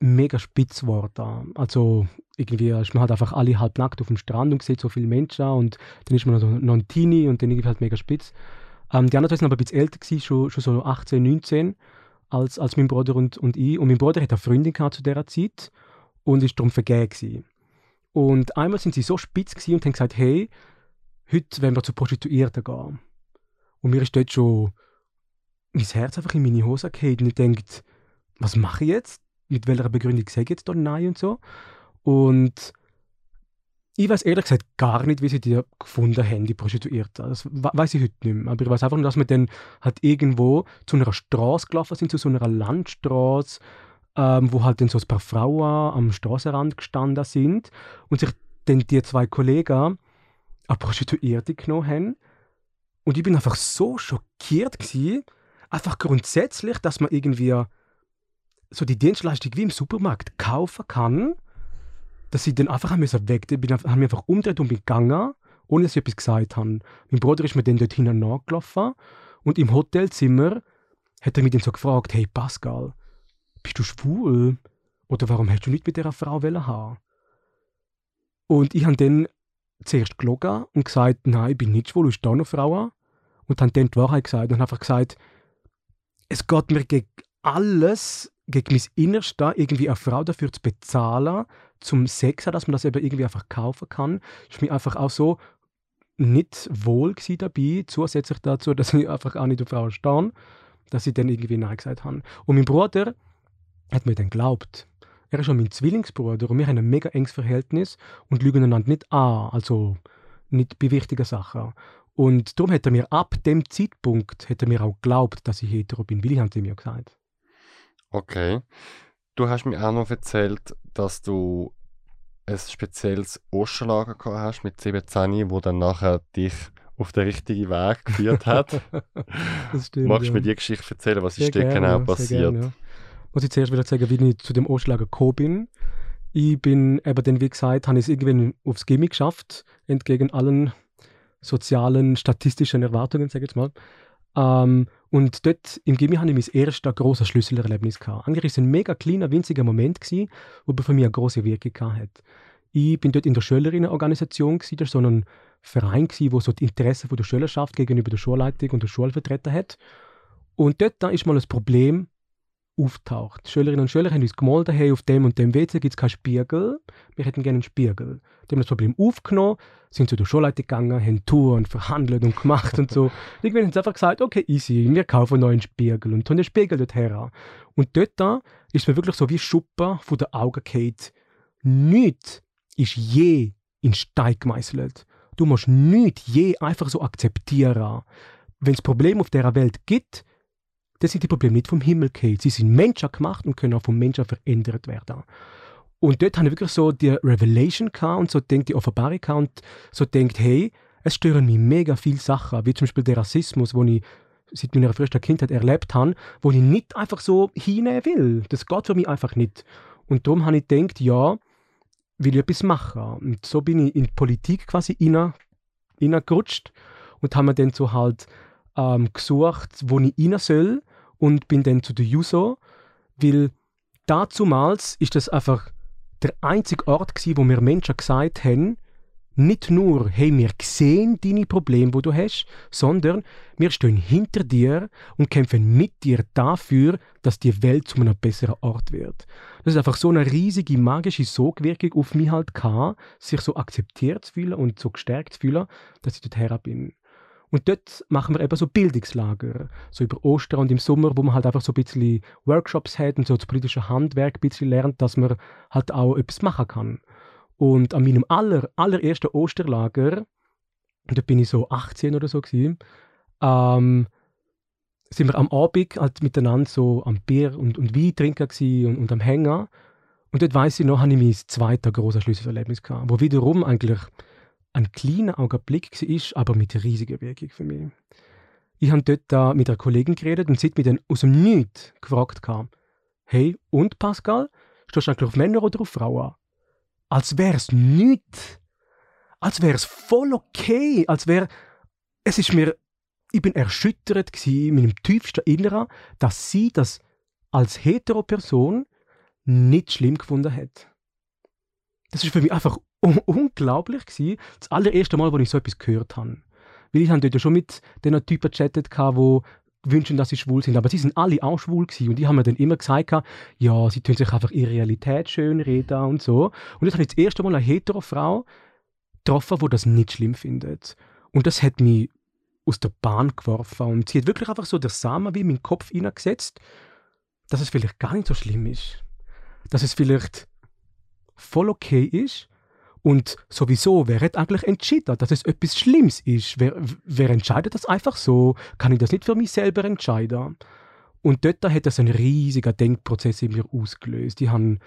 mega spitz geworden. Also irgendwie ist man halt einfach alle halb nackt auf dem Strand und sieht so viele Menschen und dann ist man noch, noch ein Teenie und dann irgendwie halt mega spitz. Ähm, die anderen sind aber ein bisschen älter gewesen, schon, schon so 18, 19 als, als mein Bruder und, und ich. Und mein Bruder hatte eine Freundin zu dieser Zeit und ist darum vergeben. Und einmal sind sie so spitz und haben gesagt, hey, heute wollen wir zu Prostituierten gehen. Und mir ist dort schon mein Herz einfach in meine Hose gefallen und ich denke, was mache ich jetzt? mit welcher Begründung sage ich jetzt da Nein und so. Und ich weiß ehrlich gesagt gar nicht, wie sie die gefunden haben, die Prostituierten. Das weiß ich heute nicht mehr. Aber ich weiß einfach nur, dass wir dann halt irgendwo zu einer Straße gelaufen sind, zu so einer Landstraße, ähm, wo halt dann so ein paar Frauen am Straßenrand gestanden sind und sich dann die zwei Kollegen eine Prostituierte genommen haben. Und ich bin einfach so schockiert gewesen, einfach grundsätzlich, dass man irgendwie so die Dienstleistung wie im Supermarkt kaufen kann dass ich dann einfach haben weg bin, haben mich einfach umgedreht und bin gegangen, ohne dass ich etwas gesagt habe. Mein Bruder ist mir dann dort hinten nachgelaufen und im Hotelzimmer hat er mich dann so gefragt, hey Pascal, bist du schwul? Oder warum hast du nicht mit dieser Frau haben? Und ich habe dann zuerst gelogen und gesagt, nein, ich bin nicht schwul, ist da noch Frau. Und habe dann die Wahrheit gesagt und einfach gesagt, es geht mir gegen alles, gegen mein Innerste, irgendwie eine Frau dafür zu bezahlen, zum Sex dass man das eben irgendwie einfach kaufen kann. ist mir einfach auch so nicht wohl dabei, zusätzlich dazu, [LAUGHS] dass ich einfach auch nicht auf Frauen stehe, dass ich dann irgendwie Nein gesagt habe. Und mein Bruder hat mir dann geglaubt. Er ist schon mein Zwillingsbruder und wir haben ein mega enges Verhältnis und lügen einander nicht an, also nicht bei wichtigen Sachen. Und darum hat er mir ab dem Zeitpunkt hat er mir auch geglaubt, dass ich hetero bin, weil ich habe mir gesagt. Okay. Du hast mir auch noch erzählt, dass du ein spezielles Osterlager gehabt hast mit 17, wo dann nachher dich auf den richtigen Weg geführt hat. [LAUGHS] das stimmt, Magst du ja. mir die Geschichte erzählen? Was sehr ist da genau passiert? Gerne, ja. Muss ich zuerst wieder sagen, wie ich zu dem Osterlager gekommen bin. Ich bin eben dann, wie gesagt, habe ich es irgendwann aufs Gimmi geschafft, entgegen allen sozialen, statistischen Erwartungen, sage ich jetzt mal. Ähm, und dort im Gimmi hatte ich mein erstes grosses Schlüsselerlebnis. Gehabt. Eigentlich war es ein mega kleiner, winziger Moment, gewesen, der für mich eine große Wirkung hatte. Ich bin dort in der Schülerinnenorganisation, das war so ein Verein, der so die Interessen der Schülerschaft gegenüber der Schulleitung und der Schulvertreter hat. Und dort da ist mal ein Problem auftaucht. Die Schülerinnen und Schüler haben uns gemolden, hey, auf dem und dem WC gibt es keinen Spiegel. Wir hätten gerne einen Spiegel. Die haben das Problem aufgenommen, sind zu der Schulleitung gegangen, haben Touren verhandelt und gemacht und so. [LAUGHS] Irgendwann haben sie einfach gesagt, okay, easy, wir kaufen einen neuen Spiegel und tun den Spiegel dort her. Und dort da ist mir wirklich so wie Schuppen von den Augen geht. Nichts ist je in Stein gemeißelt. Du musst nichts je einfach so akzeptieren. Wenn es Probleme auf dieser Welt gibt, das sind die Probleme nicht vom Himmel gefallen. Sie sind Menschen gemacht und können auch vom Menschen verändert werden. Und dort habe ich wirklich so die Revelation und so denkt die Offenbarung und so denkt, hey, es stören mich mega viele Sachen, wie zum Beispiel der Rassismus, den ich seit meiner frühesten Kindheit erlebt habe, wo ich nicht einfach so hinnehmen will. Das geht für mich einfach nicht. Und darum habe ich gedacht, ja, will ich etwas machen. Und so bin ich in die Politik quasi reingerutscht und habe mir dann so halt ähm, gesucht, wo ich rein soll und bin dann zu der Juso, weil dazumals ist das einfach der einzige Ort gewesen, wo mir Menschen gesagt haben, nicht nur, hey, wir sehen deine Probleme, wo du hast, sondern wir stehen hinter dir und kämpfen mit dir dafür, dass die Welt zu einem besseren Ort wird. Das ist einfach so eine riesige magische Sogwirkung auf mich halt gehabt, sich so akzeptiert zu fühlen und so gestärkt zu fühlen, dass ich dort her bin. Und dort machen wir eben so Bildungslager, so über Ostern und im Sommer, wo man halt einfach so ein bisschen Workshops hat und so das politische Handwerk ein bisschen lernt, dass man halt auch etwas machen kann. Und an meinem aller, allerersten Osterlager, da bin ich so 18 oder so gewesen, ähm, sind wir am Abend halt miteinander so am Bier und, und Wein trinken und, und am Hängen. Und dort weiss ich noch, habe ich mein zweites grosses Schlüsselerlebnis gehabt, wo wiederum eigentlich ein kleiner Augenblick war, aber mit riesiger Wirkung für mich. Ich habe dort da mit einer Kollegin geredet und sie hat mich dann aus dem Nichts gefragt, hey, und Pascal, stehst du eigentlich auf Männer oder auf Frauen? Als wäre es nichts. Als wäre es voll okay. Als wäre, es ist mir, ich bin erschüttert in meinem tiefsten Inneren, dass sie das als hetero Person nicht schlimm gefunden hat. Das ist für mich einfach unglaublich gewesen. Das allererste Mal, wo ich so etwas gehört habe. Weil ich habe dort schon mit den Typen gechattet, die wünschen, dass sie schwul sind. Aber sie sind alle auch schwul gewesen. Und die haben mir dann immer gesagt, ja, sie tun sich einfach ihre Realität schön reden und so. Und jetzt habe ich das erste Mal eine hetero Frau getroffen, die das nicht schlimm findet. Und das hat mich aus der Bahn geworfen. Und sie hat wirklich einfach so der Samen wie in meinen Kopf hineingesetzt, dass es vielleicht gar nicht so schlimm ist. dass es vielleicht voll okay ist und sowieso, wer hat eigentlich entschieden, dass es etwas Schlimmes ist? Wer, wer entscheidet das einfach so? Kann ich das nicht für mich selber entscheiden? Und dort hat das einen riesigen Denkprozess in mir ausgelöst. Ich habe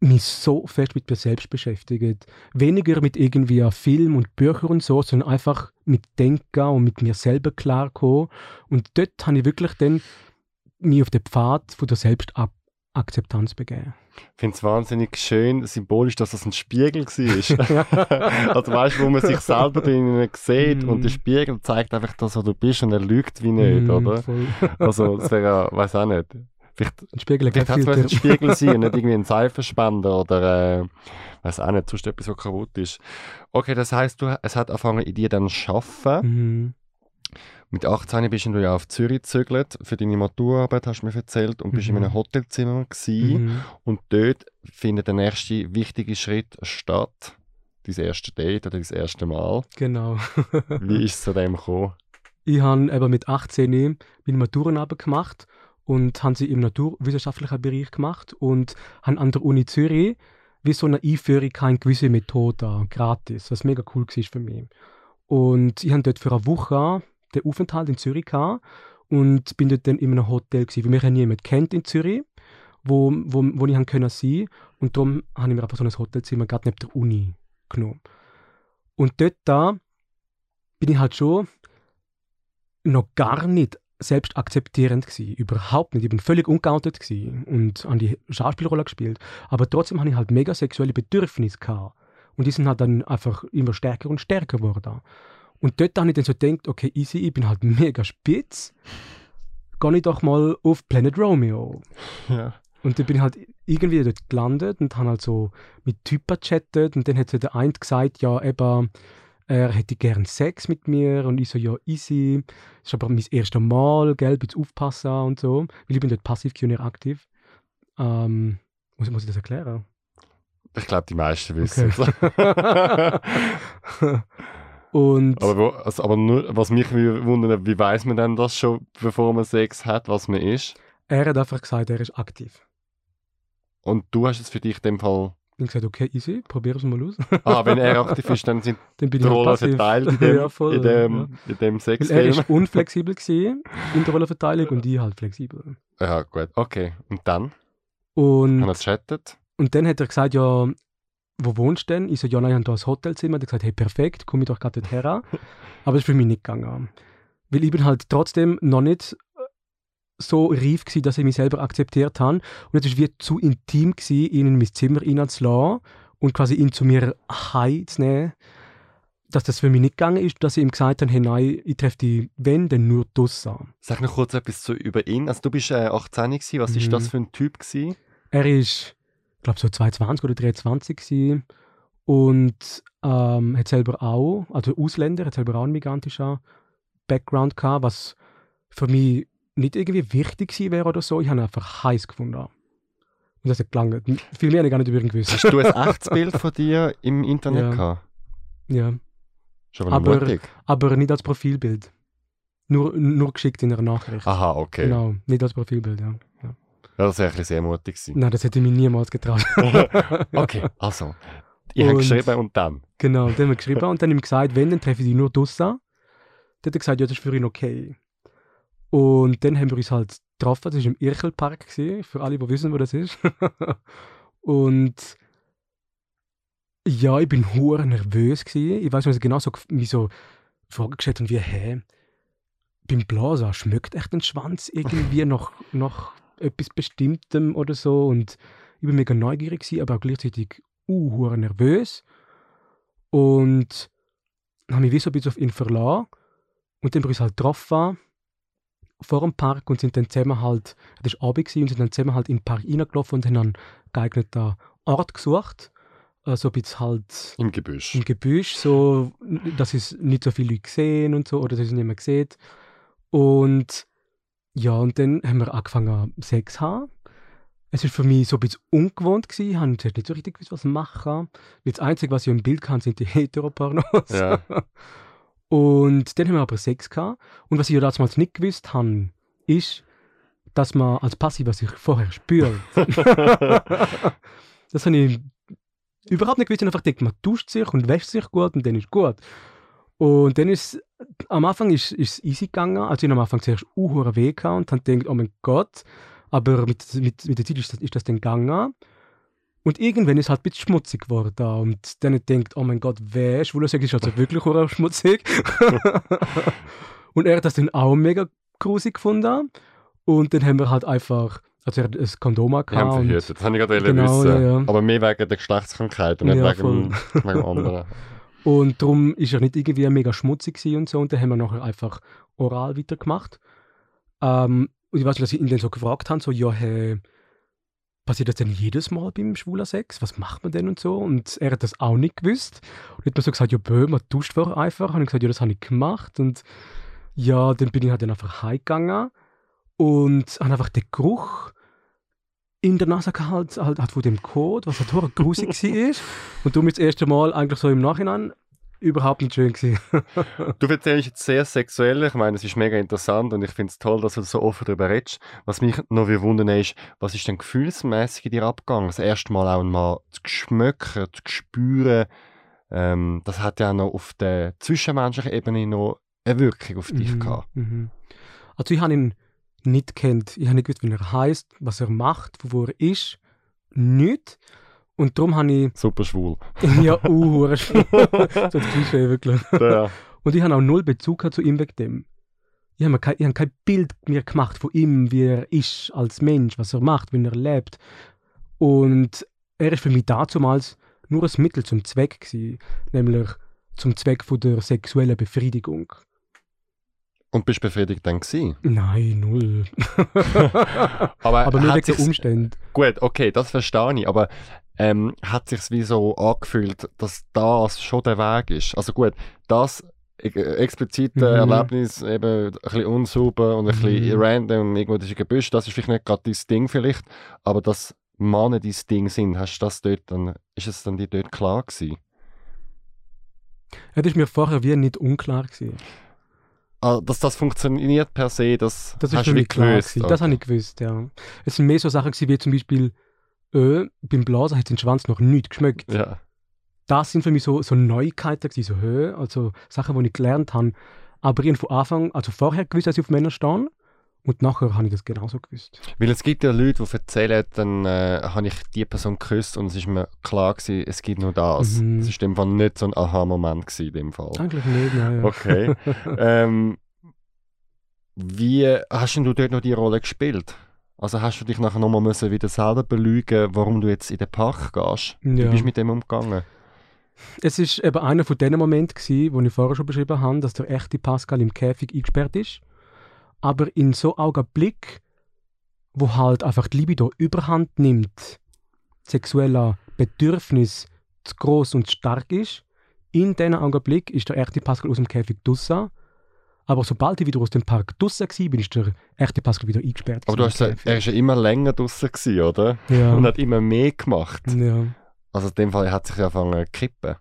mich so fest mit mir selbst beschäftigt. Weniger mit irgendwie Film und Büchern und so, sondern einfach mit Denken und mit mir selber klarkommen. Und dort habe ich wirklich dann mich auf den Pfad von der Selbstakzeptanz begeben. Ich finde es wahnsinnig schön, symbolisch, dass das ein Spiegel war. [LAUGHS] also weißt du, wo man sich selber drin sieht mm. und der mhm. Spiegel zeigt einfach das, was du bist und er lügt wie nicht, mm, oder? Voll. also es wäre, weiß auch nicht. Vielleicht, ein Spiegel vielleicht hat es ein Spiegel sein, nicht irgendwie ein [LAUGHS] Seifenspender oder äh, weiß auch nicht, sonst etwas, was kaputt ist. Okay, das heißt, du, es hat angefangen in dir dann zu arbeiten. Mhm. Mit 18 bist du ja auf Zürich gezögert für deine Maturarbeit, hast du mir erzählt, und bist mhm. in einem Hotelzimmer gewesen. Mhm. Und dort findet der nächste wichtige Schritt statt. Dein erste Date oder dein erste Mal. Genau. [LAUGHS] Wie ist es zu dem gekommen? Ich habe eben mit 18 meine Maturenarbeit gemacht und haben sie im naturwissenschaftlichen Bereich gemacht und haben an der Uni Zürich wie so eine Einführung in gewisse Methoden gratis, was mega cool war für mich. Und ich habe dort für eine Woche den Aufenthalt in Zürich gehabt und bin dort dann in einem Hotel gewesen, weil mich ja niemand kennt in Zürich, wo, wo, wo ich können sein und darum habe ich mir einfach so ein Hotelzimmer gerade neben der Uni genommen. Und dort da bin ich halt schon noch gar nicht selbst akzeptierend gewesen. Überhaupt nicht. Ich bin völlig ungeoutet und an die Schauspielrolle gespielt. Aber trotzdem hatte ich halt mega sexuelle Bedürfnisse gehabt. Und die sind halt dann einfach immer stärker und stärker geworden. Und dort habe ich dann so gedacht, okay, easy, ich bin halt [LAUGHS] mega spitz. Gehe ich doch mal auf Planet Romeo. Ja. Und dann bin ich halt irgendwie dort gelandet und habe halt so mit Typen chattet und dann hat so der eine gesagt, ja, eben, er hätte gern Sex mit mir und ich so, ja, easy. Das ist aber mein erstes Mal, gell, bitte aufpassen und so. Weil ich bin dort passiv und aktiv. Ähm, muss, muss ich das erklären? Ich glaube, die meisten wissen es. [LAUGHS] [LAUGHS] Und aber, wo, also, aber nur, was mich wundert, wie weiß man denn das schon, bevor man Sex hat, was man ist? Er hat einfach gesagt, er ist aktiv. Und du hast es für dich in dem Fall bin gesagt, okay, easy, probier es mal aus. ah, wenn er aktiv ist, dann sind [LAUGHS] dann bin die Rollen verteilt in [LAUGHS] dem, ja, voll, in dem, ja. in dem Sexfilm. er war [LAUGHS] unflexibel gewesen, in der Rollenverteilung und ich halt flexibel. Ja, gut, okay. Und dann? Und, Haben wir gechattet? Und dann hat er gesagt, ja, wo wohnst du denn? Ich so, ja, nein, ich habe hier ein Hotelzimmer. Er hat gesagt, hey, perfekt, komme ich doch gerade her. [LAUGHS] Aber das ist für mich nicht gegangen. Weil ich bin halt trotzdem noch nicht so reif gewesen, dass ich mich selber akzeptiert habe. Und es war wie zu intim, gewesen, ihn in mein Zimmer reinzulassen und quasi ihn zu mir heimzunehmen. Dass das für mich nicht gegangen ist, dass ich ihm gesagt habe, hey, nein, ich treffe die, wenn, dann nur draussen. Sag noch kurz etwas zu, über ihn. Also du bist äh, 18 gewesen. Was mhm. ist das für ein Typ gewesen? Er ist, glaube so 22 oder 23 gewesen. und ähm, hat selber auch, also Ausländer, hat selber auch einen migrantischen Background gehabt, was für mich nicht irgendwie wichtig gewesen wäre oder so. Ich habe ihn einfach heiß gefunden. Und das hat gelangt. Viel mehr habe ich gar nicht über ihn gewusst. Hast du ein [LAUGHS] echtes Bild von dir im Internet ja. gehabt? Ja. Schon aber, mutig. aber nicht als Profilbild. Nur, nur geschickt in einer Nachricht. Aha, okay. Genau, nicht als Profilbild, ja. Ja. das wäre ein sehr mutig gewesen. Nein, das hätte ich mir niemals getraut. [LAUGHS] okay, also. Ich habe geschrieben und dann? Genau, dann haben wir geschrieben und dann ihm gesagt, wenn, dann treffe ich dich nur draussen. Dann hat er gesagt, ja, das ist für ihn okay. Und dann haben wir uns halt getroffen. Das war im Irchelpark, für alle, die wissen, wo das ist. [LAUGHS] und ja, ich bin hure nervös gewesen. Ich weiß nicht, genau so, wie so Fragen gestellt und wie, hä, beim Blasen schmeckt echt ein Schwanz irgendwie [LAUGHS] nach, nach etwas Bestimmtem oder so. Und ich bin mega neugierig gewesen, aber auch gleichzeitig uh, nervös. Und habe mich wie so ein bisschen auf ihn verlassen. Und dann bin ich halt getroffen vor dem Park und sind dann zusammen halt, das war Abend und sind dann zusammen halt in den Park reingelaufen und haben einen geeigneten Ort gesucht. Äh, so ein bisschen halt... Im Gebüsch. Im Gebüsch, so, dass es nicht so viele Leute sehen und so, oder dass es nicht mehr sieht. Und ja, und dann haben wir angefangen Sex zu haben. Es war für mich so ein bisschen ungewohnt. Gewesen. Ich habe nicht so richtig gewusst, was machen. Das Einzige, was ich im Bild kann, sind die [LAUGHS] Heteropornos. Ja. Und dann haben wir aber Sex gehabt. Und was ich ja damals nicht gewusst habe, ist, dass man als Passiver sich vorher spürt. [LAUGHS] das habe ich überhaupt nicht gewusst. Ich habe einfach gedacht, man duscht sich und wäscht sich gut und dann ist gut. Und dann ist am Anfang ist, es easy gegangen. Also ich am Anfang zuerst uhuere weh gehabt und habe gedacht, oh mein Gott. Aber mit, mit, mit der Zeit ist das, ist das dann gegangen. Und irgendwann ist es halt ein bisschen schmutzig geworden. Und dann denkt, oh mein Gott, wer Schwulersex ist also wirklich auch schmutzig. [LAUGHS] und er hat das dann auch mega grusig gefunden. Und dann haben wir halt einfach, also er hat ein Kondom gehabt. und- verhütet, das habe ich gerade Genau, wissen. ja, ja. Aber mehr wegen der Geschlechtskrankheit und nicht Ja, wegen, wegen dem anderen. [LAUGHS] Und darum ist er nicht irgendwie mega schmutzig und so. Und dann haben wir nachher einfach oral weitergemacht. Ähm, und ich weiß nicht, dass ich ihn dann so gefragt habe, so, ja, hey, passiert das denn jedes Mal beim schwuler Sex? Was macht man denn und so? Und er hat das auch nicht gewusst. Und hat mir so gesagt, ja, bö, man duscht vorher einfach. Und ich gesagt, ja, das habe ich gemacht. Und ja, dann bin ich halt dann einfach heimgegangen und habe einfach den Geruch in der Nase gehabt, halt, halt von dem Code, was halt total grusig [LAUGHS] war. Und darum ist das erste Mal eigentlich so im Nachhinein überhaupt nicht schön gewesen. [LAUGHS] Du erzählst jetzt sehr sexuell, ich meine, es ist mega interessant und ich finde es toll, dass du so offen darüber redest. Was mich noch wundern ist, was ist denn gefühlsmäßig in dir abgegangen? Das erste Mal auch mal zu schmecken, zu spüren, ähm, das hat ja auch noch auf der zwischenmenschlichen Ebene noch eine Wirkung auf dich Mhm, gehabt. mhm. Also ich habe ihn nicht kennt. Ich habe nicht gewusst, wie er heißt, was er macht, wo er ist. Nicht. Und darum habe ich Super schwul. ja [LAUGHS] uh, [LAUGHS] so das Klischee wirklich. ja. Und ich habe auch null Bezug zu ihm wegen dem. Ich habe, mir kein, ich habe kein Bild mir gemacht von ihm, wie er ist als Mensch, was er macht, wie er lebt. Und er ist für mich damals nur ein Mittel zum Zweck gewesen, nämlich zum Zweck von der sexuellen Befriedigung. Und bist befriedigt dann gewesen? Nein, null. [LAUGHS] Aber, Aber nur wegen der sich's- Umstände. Gut, okay, das verstehe ich, aber ähm, hat sich wie so angefühlt, dass das schon der Weg ist? Also gut, das äh, explizite Mhm. Erlebnis, eben ein bisschen unsauber und ein bisschen Mhm. random, irgendwo durch ein Gebüsch, das ist vielleicht nicht gerade dein Ding vielleicht, aber dass Männer dein Ding sind, hast du das dort dann, ist es dann dir dort klar gewesen? Ja, das ist mir vorher wie nicht unklar gewesen. Ah, dass das funktioniert per se, das, Das ist hast wie mich klar gewusst, gewesen. Das habe ich gewusst, ja. Es sind mehr so Sachen gewesen, wie zum Beispiel, äh, beim Blasen hat den Schwanz noch nicht geschmeckt. Ja. Das sind für mich so, so Neuigkeiten gewesen, so Höhe, also Sachen, die ich gelernt habe. Aber ich habe von Anfang, also vorher gewusst, dass ich auf Männer stehe und nachher habe ich das genauso gewusst. Weil es gibt ja Leute, die erzählen, dann äh, habe ich die Person geküsst und es ist mir klar gewesen, es gibt nur das. Mhm. Es ist in dem Fall nicht so ein Aha-Moment gewesen, in dem Fall. Eigentlich nicht, nein. Ja. Okay. [LAUGHS] ähm, wie hast denn du dort noch die Rolle gespielt? Also hast du dich nachher nochmal müssen wieder selber belügen, warum du jetzt in den Park gehst? Wie Ja. bist du mit dem umgegangen? Es ist eben einer von diesen Momenten, gewesen, wo ich vorher schon beschrieben habe, dass der echte Pascal im Käfig eingesperrt ist. Aber in so Augenblick, wo halt einfach die Libido überhand nimmt, sexueller Bedürfnis zu groß und zu stark ist, in diesem Augenblick ist der echte Pascal aus dem Käfig draussen. Aber sobald ich wieder aus dem Park draussen war, bin, ist der echte Pascal wieder eingesperrt. Aber du hast er ist ja immer länger draußen gewesen, oder? ja. Und hat immer mehr gemacht. ja. Also in dem Fall hat sich ja angefangen zu kippen.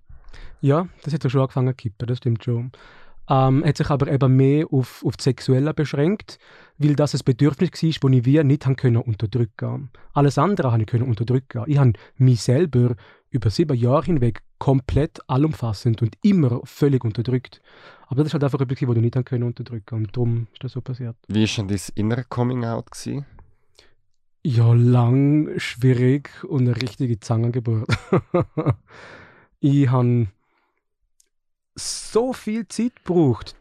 Ja, das hat er schon angefangen zu kippen, das stimmt schon. Ähm, hat sich aber eben mehr auf, auf das Sexuelle beschränkt, weil das ein Bedürfnis war, das ich wie nicht haben können unterdrücken Alles andere habe ich können unterdrücken. Ich habe mich selber über sieben Jahre hinweg komplett allumfassend und immer völlig unterdrückt. Aber das ist halt einfach etwas, was du nicht haben können unterdrücken und darum ist das so passiert. Wie war denn dein innere Coming-out? Ja, lang, schwierig und eine richtige Zangengeburt. [LAUGHS] ich habe so viel Zeit gebraucht,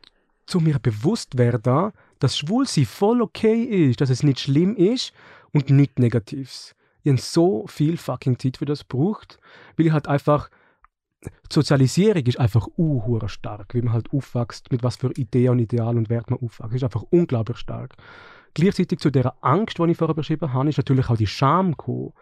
zu mir bewusst werden, dass Schwulsein voll okay ist, dass es nicht schlimm ist und nichts Negatives. Ich habe so viel fucking Zeit für das gebraucht, weil ich halt einfach die Sozialisierung ist einfach unhure stark, wie man halt aufwächst, mit was für Ideen und Idealen und Werten man aufwächst. ist einfach unglaublich stark. Gleichzeitig zu der Angst, die ich vorher beschrieben habe, ist natürlich auch die Scham gekommen.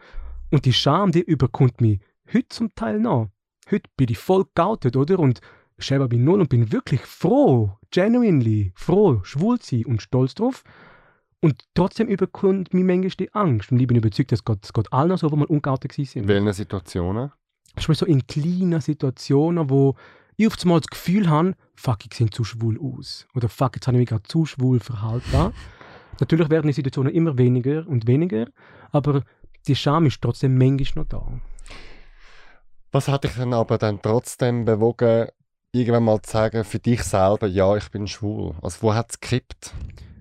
Und die Scham, die überkommt mich heute zum Teil noch. Heute bin ich voll geoutet, oder? Und schäme bin null und bin wirklich froh, genuinely froh, schwul zu sein und stolz drauf. Und trotzdem überkommt mich manchmal die Angst. Und ich bin überzeugt, dass Gott, Gott allen so, wo wir ungeoutet In sind. welchen Situationen? Schon so in kleinen Situationen, wo ich oft mal das Gefühl habe, fuck, ich sehe zu schwul aus. Oder fuck, jetzt habe ich mich gerade zu schwul verhalten. [LAUGHS] Natürlich werden die Situationen immer weniger und weniger, aber die Scham ist trotzdem manchmal noch da. Was hat dich dann aber dann trotzdem bewogen, irgendwann mal zu sagen, für dich selber, ja, ich bin schwul? Also wo hat es gekippt?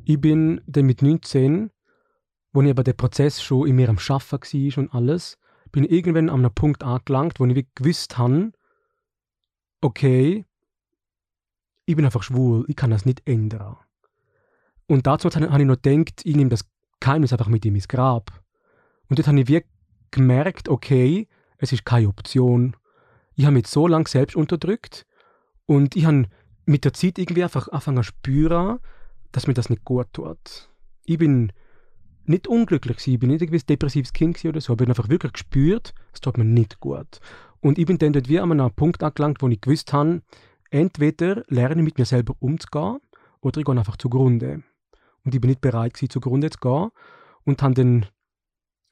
Ich bin dann mit 19, wo ich aber der Prozess schon in mir am Schaffen war und alles, bin ich irgendwann an einem Punkt angelangt, wo ich gewusst habe, okay, ich bin einfach schwul, ich kann das nicht ändern. Und dazu habe ich noch gedacht, ich nehme das Geheimnis einfach mit in mein Grab. Und dort habe ich wirklich gemerkt, okay, es ist keine Option. Ich habe mich so lange selbst unterdrückt und ich habe mit der Zeit irgendwie einfach angefangen zu spüren, dass mir das nicht gut tut. Ich bin nicht unglücklich gewesen, ich bin nicht ein depressives Kind oder so, ich habe einfach wirklich gespürt, es tut mir nicht gut. Und ich bin dann dort wie an einem Punkt angelangt, wo ich gewusst habe, entweder lerne ich mit mir selber umzugehen oder ich gehe einfach zugrunde. Und ich bin nicht bereit gewesen, zugrunde zu gehen und habe dann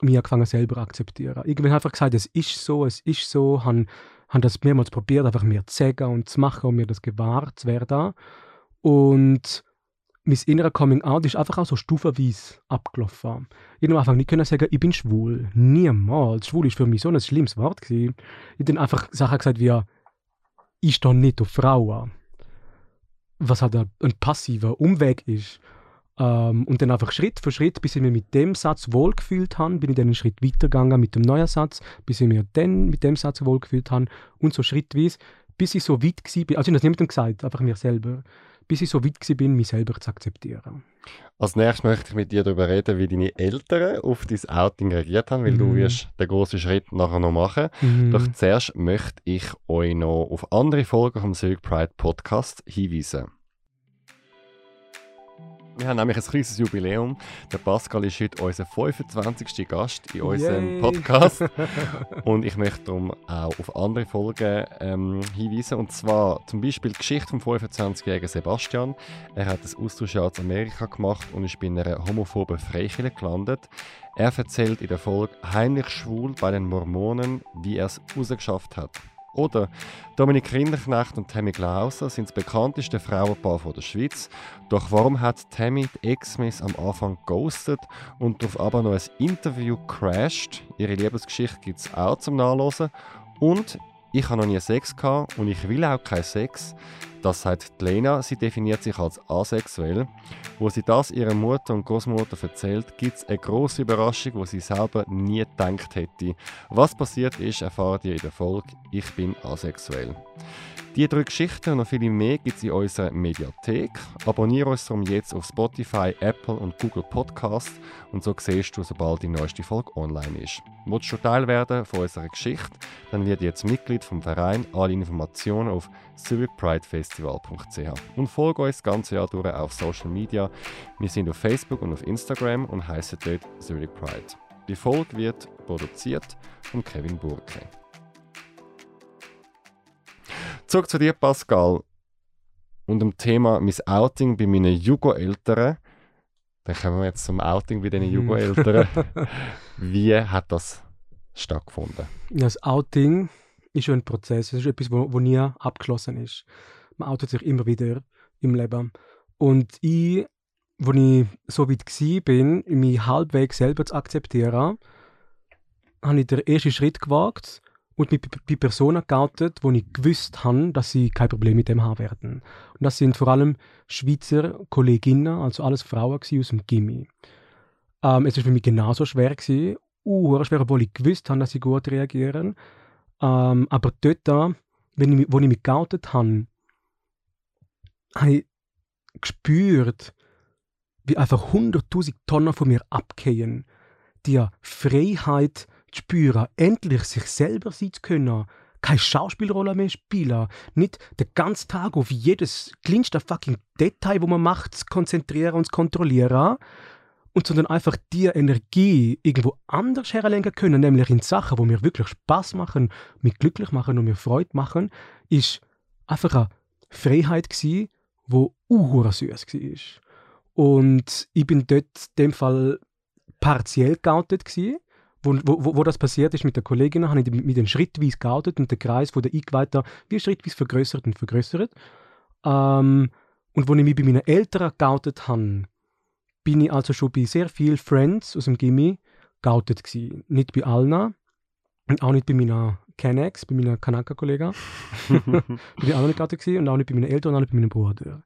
mich angefangen selber akzeptieren. Ich habe einfach gesagt, es ist so, es ist so, habe, habe das mehrmals probiert, einfach mir zu sagen und zu machen und mir das gewahr zu werden. Und mein innerer Coming Out ist einfach auch so stufenweise abgelaufen. Ich konnte einfach nicht können sagen, ich bin schwul. Niemals. Schwul ist für mich so ein schlimmes Wort. Gewesen. Ich habe dann einfach Sachen gesagt wie, ich stehe nicht auf Frauen. Was halt ein passiver Umweg ist. Ähm, und dann einfach Schritt für Schritt, bis ich mich mit dem Satz wohlgefühlt habe, bin ich dann einen Schritt weitergegangen mit dem neuen Satz, bis ich mir dann mit dem Satz wohlgefühlt habe und so schrittweise, bis ich so weit war, also ich habe das niemandem gesagt, einfach mir selber, bis ich so weit war, mich selber zu akzeptieren. Als nächstes möchte ich mit dir darüber reden, wie deine Eltern auf dein Outing reagiert haben, weil mhm. du wirst den großen Schritt nachher noch machen. Mhm. Doch zuerst möchte ich euch noch auf andere Folgen vom Silk Pride Podcast hinweisen. Wir haben nämlich ein kleines Jubiläum. Der Pascal ist heute unser 25. Gast in unserem Yay. Podcast. [LAUGHS] und ich möchte darum auch auf andere Folgen ähm, hinweisen. Und zwar zum Beispiel die Geschichte vom 25-jährigen Sebastian. Er hat das Austauschjahr in Amerika gemacht und ist bei einer homophoben Freikirche gelandet. Er erzählt in der Folge heimlich schwul bei den Mormonen, wie er es rausgeschafft hat. Oder Dominik Rinderknecht und Tammy Glauser sind das bekannteste Frauenpaar der Schweiz. Doch warum hat Tammy die Ex-Miss am Anfang ghostet und darauf aber noch ein Interview crasht? Ihre Liebesgeschichte gibt es auch zum Nachlesen. Und ich habe noch nie Sex gehabt und ich will auch keinen Sex. Das sagt Lena, sie definiert sich als asexuell. Wo sie das ihrer Mutter und Großmutter erzählt, gibt es eine große Überraschung, wo sie selber nie gedacht hätte. Was passiert ist, erfahrt ihr in der Folge Ich bin asexuell. Die drei Geschichten und noch viele mehr gibt es in unserer Mediathek. Abonniere uns darum jetzt auf Spotify, Apple und Google Podcast und so siehst du, sobald die neueste Folge online ist. Willst du Teil werden von unserer Geschichte, dann wird jetzt Mitglied vom Verein. Alle Informationen auf zurichpridefestival.ch und folge uns das ganze Jahr durch auf Social Media. Wir sind auf Facebook und auf Instagram und heißen dort Zurich Pride. Die Folge wird produziert von Kevin Burke. Zurück zu dir, Pascal. Und dem Thema mein Outing bei meinen Jugo-Eltern. Dann kommen wir jetzt zum Outing bei diesen mhm. Jugo-Eltern. [LAUGHS] Wie hat das stattgefunden? Das Outing ist ein Prozess. Es ist etwas, wo, wo nie abgeschlossen ist. Man outet sich immer wieder im Leben. Und ich, als ich so weit war, mich halbwegs selber zu akzeptieren, habe ich den ersten Schritt gewagt und mich bei Personen geoutet, wo ich gewusst habe, dass sie kein Problem mit dem haben werden. Und das sind vor allem Schweizer Kolleginnen, also alles Frauen aus dem Gimmi. Ähm, es war für mich genauso schwer, gewesen, schwer, obwohl ich gewusst habe, dass sie gut reagieren. Ähm, aber dort, wenn ich, wo ich mich geoutet habe, habe ich gespürt, wie einfach 100.000 Tonnen von mir abgehen. Die Freiheit, zu spüren, endlich sich selber sein zu können, keine Schauspielrolle mehr spielen, nicht den ganzen Tag auf jedes kleinste fucking Detail, wo man macht, zu konzentrieren und zu kontrollieren, und sondern einfach die Energie irgendwo anders herlenken können, nämlich in Sachen, wo mir wirklich Spaß machen, mich glücklich machen und mir Freude machen, ist einfach eine Freiheit gsi, wo uhura süß war. Und ich bin dort in dem Fall partiell geoutet gsi wo, wo, wo das passiert ist mit der Kollegin, habe ich mit den schrittweise geoutet und der Kreis der Eingeweihten wie schrittweise vergrößert und vergrößert. Ähm, und wo ich mich bei meinen Eltern geoutet habe, bin ich also schon bei sehr vielen Friends aus dem Gimmi geoutet gewesen. Nicht bei allen und auch nicht bei meiner Kennex, bei meiner Kanaka-Kollega. [LAUGHS] bin ich auch nicht geoutet gewesen und auch nicht bei meinen Eltern und auch nicht bei meinem Bruder.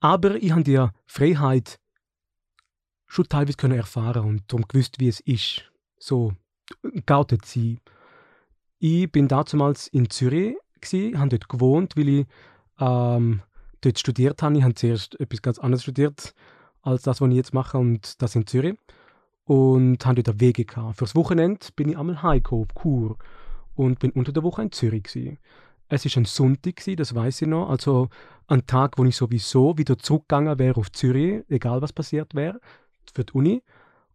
Aber ich habe die Freiheit schon teilweise können erfahren und darum gewusst, wie es ist, so geoutet sein. Ich bin damals in Zürich, habe dort gewohnt, weil ich ähm, dort studiert habe. Ich habe zuerst etwas ganz anderes studiert als das, was ich jetzt mache, und das in Zürich. Und habe dort Wege gehabt. Fürs Wochenende bin ich einmal heimgekommen, Kur. Und bin unter der Woche in Zürich. Gewesen. Es war ein Sonntag, gewesen, das weiß ich noch. Also ein Tag, wo ich sowieso wieder zurückgegangen wäre auf Zürich, egal was passiert wäre, für die Uni.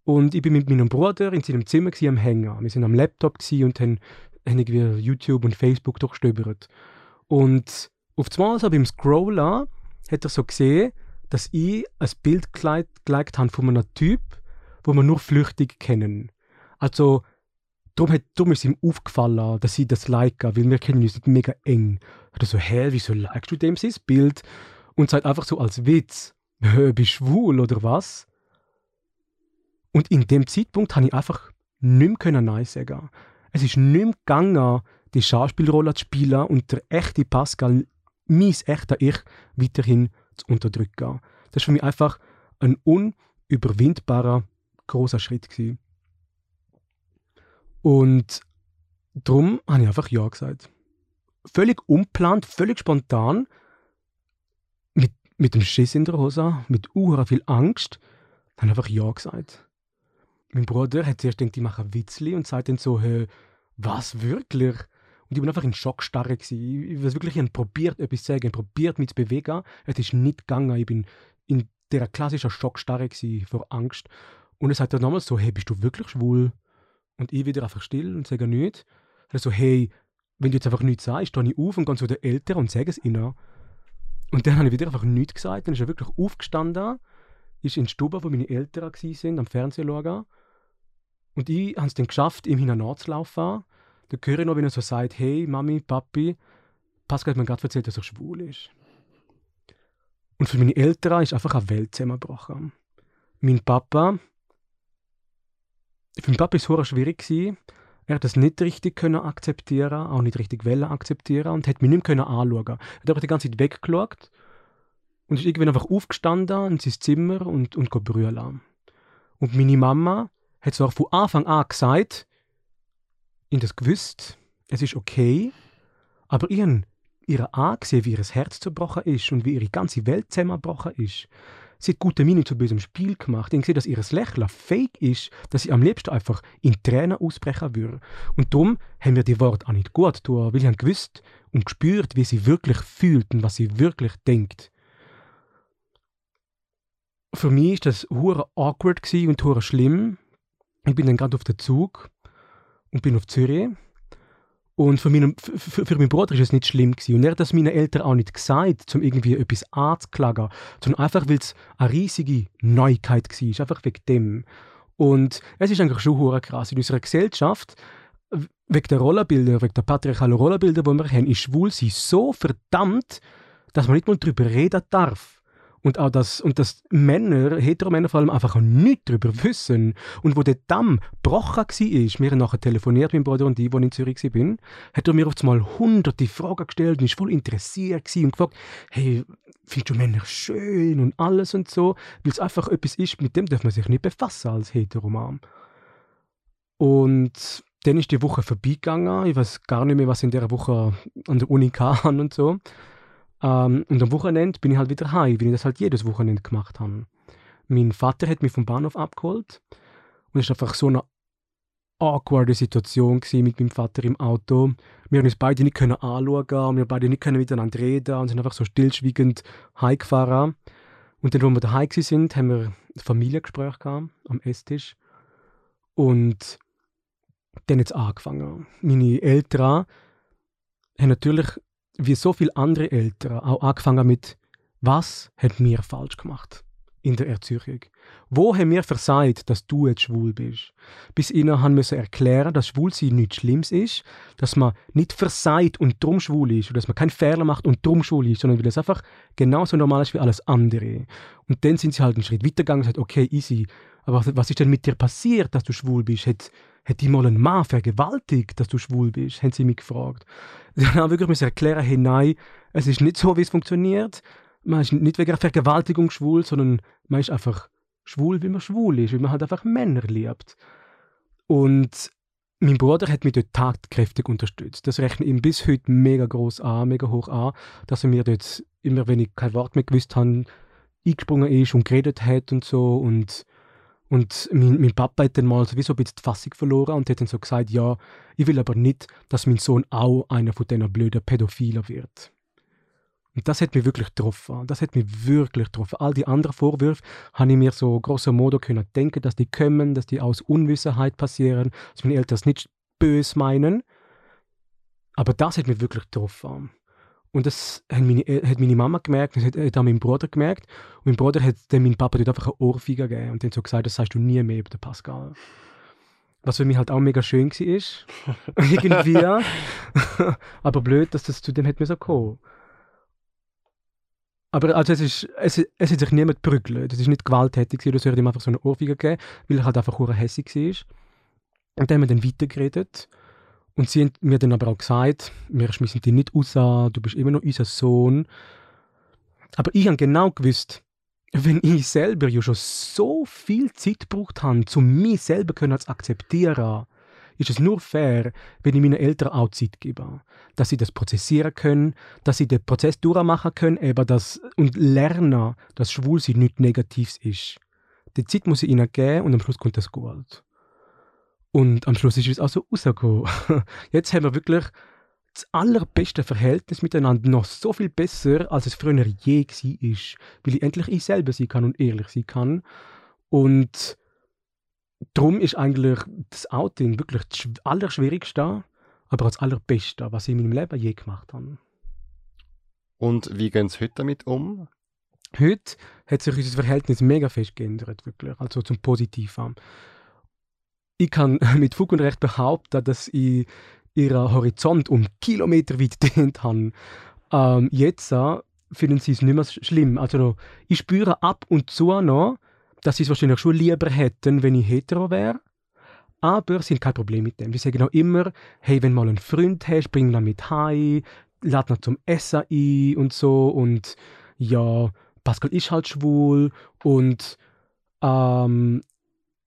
Und ich bin mit meinem Bruder in seinem Zimmer am Hängen. Wir sind am Laptop und haben, haben irgendwie YouTube und Facebook durchstöbert. Und auf einmal so beim Scrollen hat er so gesehen, dass ich ein Bild gelegt habe von einem Typ, wo wir nur flüchtig kennen. Also, darum, hat, darum ist ihm aufgefallen, dass ich das like, weil wir kennen uns nicht mega eng. Hat er so, hä, wieso likest du dem sein Bild? Und sagt einfach so als Witz, [LAUGHS] bist du schwul oder was? Und in dem Zeitpunkt habe ich einfach nicht mehr Nein sagen. Es ist nicht mehr gegangen, die Schauspielrolle zu spielen und der echte Pascal, mein echter Ich, weiterhin zu unterdrücken. Das war für mich einfach ein unüberwindbarer, großer Schritt. Gewesen. Und darum habe ich einfach Ja gesagt. Völlig unplant, völlig spontan, mit, mit dem Schiss in der Hose, mit uhr viel Angst, habe ich einfach Ja gesagt mein Bruder hat zuerst gedacht, ich mache ein Witzli und sagt dann so, hey, was, wirklich? Und ich war einfach in Schockstarre. Gewesen. Ich habe wirklich probiert, etwas zu sagen, probiert, mich zu bewegen. Es ist nicht gegangen. Ich bin in der klassischen Schockstarre gewesen, vor Angst. Und er sagt dann nochmal so, hey, bist du wirklich schwul? Und ich wieder einfach still und sage nichts. Er so, hey, wenn du jetzt einfach nichts sagst, stehe ich auf und gehe zu den Eltern und sage es ihnen. Und dann habe ich wieder einfach nichts gesagt. Dann ist er wirklich aufgestanden, ist in die Stube, wo meine Eltern waren, am Fernsehen schauen und ich habe es dann geschafft, ihm hineinzulaufen. Da höre ich noch, wenn er so sagt, hey, Mami, Papi, Pascal hat mir gerade erzählt, dass er schwul ist. Und für meine Eltern ist einfach eine Welt zusammengebrochen. Mein Papa, für meinen Papa war es schwierig. Er hat das nicht richtig können akzeptieren, auch nicht richtig wollen akzeptieren und hat mich nicht mehr anschauen. Er hat aber die ganze Zeit weggeschaut und ist irgendwann einfach aufgestanden in sein Zimmer und, und brüllen. Und meine Mama hat zwar von Anfang an gesagt, ich das gewusst, es ist okay, aber ich habe ihr angesehen, wie ihr Herz zerbrochen ist und wie ihre ganze Welt zusammengebrochen ist. Sie hat gute Miene zu bösem Spiel gemacht. Ich sehe, dass ihr Lächeln fake ist, dass sie am liebsten einfach in Tränen ausbrechen würde. Und darum haben wir die Worte auch nicht gut getan, weil ich gewusst und gespürt, wie sie wirklich fühlt und was sie wirklich denkt für mich ist das hure awkward und hure schlimm, ich bin dann gerade auf den Zug und bin auf Zürich. Und für, meinen, für, für meinen Bruder war es nicht schlimm. Gewesen. Und er hat das meinen Eltern auch nicht gesagt, um irgendwie etwas anzuklagen, sondern einfach, weil es eine riesige Neuigkeit war. Einfach wegen dem. Und es ist eigentlich schon krass. In unserer Gesellschaft, wegen der Rollenbilder, wegen der patriarchalen Rollenbilder, die wir haben, ist Schwulsein so verdammt, dass man nicht mal darüber reden darf. Und auch das, und dass Männer, Heteromänner vor allem, einfach nichts darüber wissen. Und wo der Damm gebrochen war, wir haben nachher telefoniert mit meinem Bruder und ich, wo ich in Zürich war, hat er mir auf einmal hunderte Fragen gestellt und ist voll interessiert und gefragt, hey, findest du Männer schön und alles und so? Weil es einfach etwas ist, mit dem darf man sich nicht befassen als Heteroman. Und dann ist die Woche vorbeigegangen. Ich weiß gar nicht mehr, was in der Woche an der Uni kam und so. Ähm, und am Wochenende bin ich halt wieder heim, wie ich das halt jedes Wochenende gemacht habe. Mein Vater hat mich vom Bahnhof abgeholt und es war einfach so eine awkwarde Situation mit meinem Vater im Auto. Wir haben uns beide nicht können anschauen, wir beide nicht können miteinander reden und sind einfach so stillschweigend heimgefahren. Und dann, als wir daheim sind, haben wir ein Familiengespräch gehabt, am Esstisch. Und dann hat es angefangen. Meine Eltern haben natürlich wie so viele andere Eltern auch angefangen mit, was hat mir falsch gemacht? in der Erziehung. Wo haben wir versagt, dass du jetzt schwul bist? Bis ihnen haben müssen erklären, dass Schwulsein nichts Schlimmes ist, dass man nicht versagt und drum schwul ist, oder dass man keinen Fehler macht und drum schwul ist, sondern weil es einfach genauso normal ist wie alles andere. Und dann sind sie halt einen Schritt weitergegangen und gesagt, okay, easy, aber was ist denn mit dir passiert, dass du schwul bist? Hat, hat die mal ein Mann vergewaltigt, dass du schwul bist? Haben sie mich gefragt. [LAUGHS] Dann haben wirklich erklären, hey, nein, es ist nicht so, wie es funktioniert man ist nicht wegen einer Vergewaltigung schwul, sondern man ist einfach schwul, weil man schwul ist, weil man halt einfach Männer liebt. Und mein Bruder hat mich dort tatkräftig unterstützt. Das rechne ich ihm bis heute mega groß an, mega hoch an, dass er mir dort immer, wenn ich kein Wort mehr gewusst habe, eingesprungen ist und geredet hat und so. Und, und mein, mein Papa hat dann mal sowieso ein bisschen die Fassung verloren und hat dann so gesagt, ja, ich will aber nicht, dass mein Sohn auch einer von diesen blöden Pädophilen wird. Und das hat mich wirklich getroffen. Das hat mich wirklich getroffen. All die anderen Vorwürfe habe ich mir so grosso modo können denken, dass die kommen, dass die aus Unwissenheit passieren, dass meine Eltern es nicht böse meinen. Aber das hat mich wirklich getroffen. Und das hat meine, hat meine Mama gemerkt, das hat, hat auch mein Bruder gemerkt. Und mein Bruder hat dann meinem Papa dort einfach eine Ohrfeige gegeben und dann so gesagt, das sagst du nie mehr über den Pascal. Was für mich halt auch mega schön war. [LAUGHS] Irgendwie. [LAUGHS] Aber blöd, dass das zu dem hat mir so kommen. Aber also es, ist, es, es hat sich niemand geprügelt. Es ist nicht gewalttätig gewesen, es hat ihm einfach so eine Ohrfeige gegeben, weil er halt einfach hässig war. Und dann haben wir dann weitergeredet. Und sie haben mir dann aber auch gesagt, wir schmissen dich nicht raus, du bist immer noch unser Sohn. Aber ich habe genau gewusst, wenn ich selber ja schon so viel Zeit gebraucht habe, um mich selber zu akzeptieren, ist es nur fair, wenn ich meinen Eltern auch Zeit gebe. Dass sie das prozessieren können, dass sie den Prozess durchmachen können eben das, und lernen, dass Schwulsein nichts Negatives ist. Die Zeit muss ich ihnen geben und am Schluss kommt das gut. Und am Schluss ist es auch so rausgekommen. [LAUGHS] Jetzt haben wir wirklich das allerbeste Verhältnis miteinander, noch so viel besser, als es früher je war. Weil ich endlich ich selber sein kann und ehrlich sein kann. Und darum ist eigentlich das Outing wirklich das Allerschwierigste, aber auch das Allerbeste, was ich in meinem Leben je gemacht habe. Und wie gehen Sie heute damit um? Heute hat sich unser Verhältnis mega fest geändert, wirklich, also zum Positiven. Ich kann [LAUGHS] mit Fug und Recht behaupten, dass ich ihren Horizont um Kilometer weit [LAUGHS] dehnt habe. Ähm, jetzt äh, finden sie es nicht mehr schlimm. Also ich spüre ab und zu noch, dass sie es wahrscheinlich schon lieber hätten, wenn ich hetero wäre. Aber sie haben kein Problem mit dem. Sie sagen auch immer, hey, wenn du mal einen Freund hast, bring ihn mit heim, lad ihn zum Essen ein und so. Und ja, Pascal ist halt schwul. Und ähm,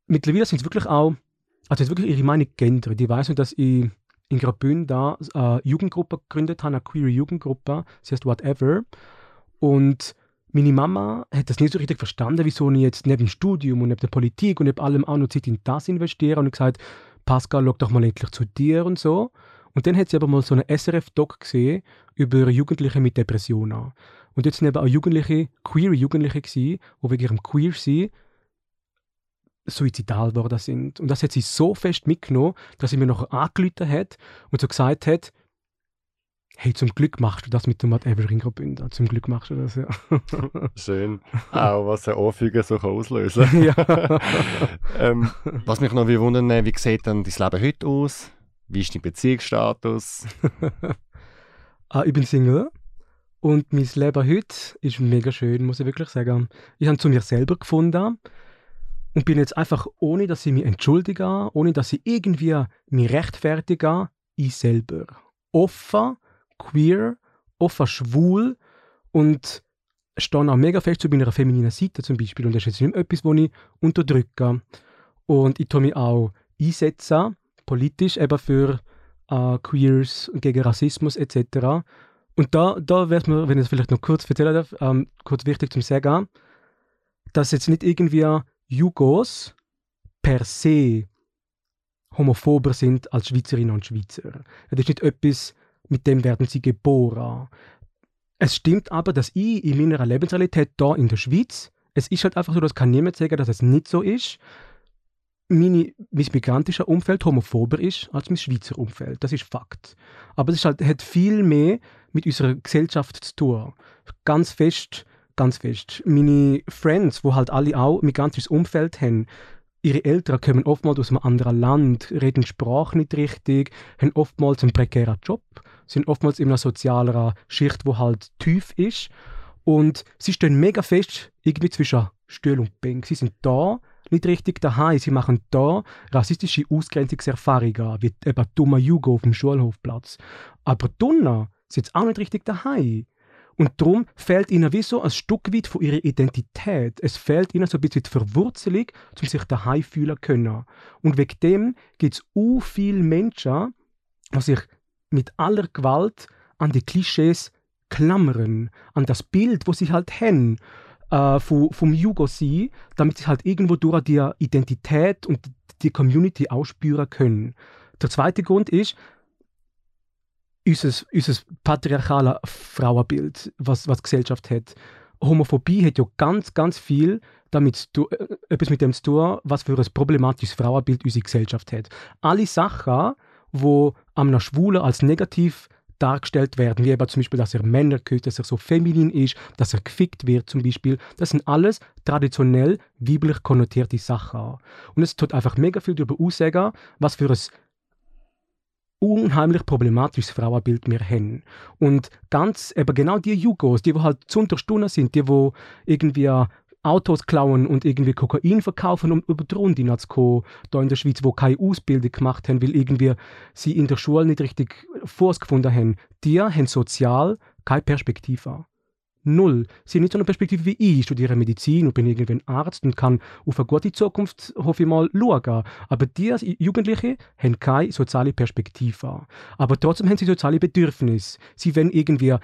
mittlerweile sind es wirklich auch, also ist wirklich ihre Meinung geändert. Ich weiß nur, dass ich in Graubünden da eine Jugendgruppe gegründet habe, eine queer Jugendgruppe, sie heißt Whatever. Und meine Mama hat das nicht so richtig verstanden, wieso ich jetzt neben dem Studium und neben der Politik und neben allem auch noch Zeit in das investiere und gesagt, Pascal, schau doch mal endlich zu dir und so. Und dann hat sie aber mal so einen SRF-Doc gesehen über Jugendliche mit Depressionen. Und jetzt sind eben auch Jugendliche, queer Jugendliche gewesen, die wegen ihrem Queer-Sein suizidal geworden sind. Und das hat sie so fest mitgenommen, dass sie mir noch angerufen hat und so gesagt hat, Hey, zum Glück machst du das mit dem Whatever in Graubünden. Zum Glück machst du das, ja. [LAUGHS] Schön. Auch was ein Ohrfeige so auslösen kann. [LAUGHS] [LAUGHS] ja. ähm, was mich noch wundern, wie sieht dann dein Leben heute aus? Wie ist dein Beziehungsstatus? ah, ich bin Single. Und mein Leben heute ist mega schön, muss ich wirklich sagen. Ich habe zu mir selber gefunden und bin jetzt einfach, ohne dass ich mich entschuldige, ohne dass ich irgendwie mich rechtfertige, ich selber. Offen queer, offen schwul und stehe auch mega fest zu meiner femininen Seite zum Beispiel. Und das ist jetzt nicht etwas, was ich unterdrücke. Und ich tue mich auch einsetzen, politisch eben für äh, Queers gegen Rassismus etc. Und da, da wäre es mir, wenn ich es vielleicht noch kurz erzählen darf, ähm, kurz wichtig zu sagen, dass jetzt nicht irgendwie Jugos per se homophober sind als Schweizerinnen und Schweizer. Das ist nicht etwas, mit dem werden sie geboren. Es stimmt aber, dass ich in meiner Lebensrealität da in der Schweiz, es ist halt einfach so, das kann niemand sagen, dass es nicht so ist, meine, mein migrantisches Umfeld homophober ist als mein Schweizer Umfeld. Das ist Fakt. Aber es halt, hat viel mehr mit unserer Gesellschaft zu tun. Ganz fest ganz fest. Meine Friends, wo halt alle auch mein ganzes Umfeld haben, ihre Eltern kommen oftmals aus einem anderen Land, reden Sprache nicht richtig, haben oftmals einen prekären Job, sind oftmals in einer sozialen Schicht, wo halt tief ist. Und sie stehen mega fest irgendwie zwischen Stuhl und Bank. Sie sind da, nicht richtig daheim. Sie machen da rassistische Ausgrenzungserfahrungen, wie eben dummer Jugo auf dem Schulhofplatz. Aber Donna sind auch nicht richtig daheim. Und darum fehlt ihnen wie so ein Stück weit von ihrer Identität. Es fehlt ihnen so ein bisschen die Verwurzelung, um sich daheim fühlen können. Und wegen dem gibt es u viele Menschen, die sich mit aller Gewalt an die Klischees klammern, an das Bild, wo sie halt haben äh, vom, vom Jugo sein, damit sie halt irgendwo durch die Identität und die Community ausspüren können. Der zweite Grund ist, unser, unser patriarchales Frauenbild, was, was die Gesellschaft hat. Homophobie hat ja ganz, ganz viel damit zu, äh, etwas mit dem zu tun, was für ein problematisches Frauenbild unsere Gesellschaft hat. Alle Sachen, wo am Schwulen als negativ dargestellt werden, wie eben zum Beispiel, dass er Männer küsst, dass er so feminin ist, dass er gefickt wird zum Beispiel. Das sind alles traditionell weiblich konnotierte Sachen. Und es tut einfach mega viel darüber aussagen, was für ein unheimlich problematisches Frauenbild wir haben. Und ganz eben genau die Jugos, die, die halt zu Unterstunden sind, die, die irgendwie Autos klauen und irgendwie Kokain verkaufen, um über die Runde zu kommen, da in der Schweiz, wo keine Ausbildung gemacht haben, weil irgendwie sie in der Schule nicht richtig Fuß gefunden haben, die haben sozial keine Perspektive null. Sie nicht so eine Perspektive wie ich. Ich studiere Medizin und bin irgendwie ein Arzt und kann auf eine gute Zukunft, hoffe ich mal, schauen. Aber die Jugendlichen haben keine soziale Perspektive. Aber trotzdem haben sie soziale Bedürfnisse. Sie wollen irgendwie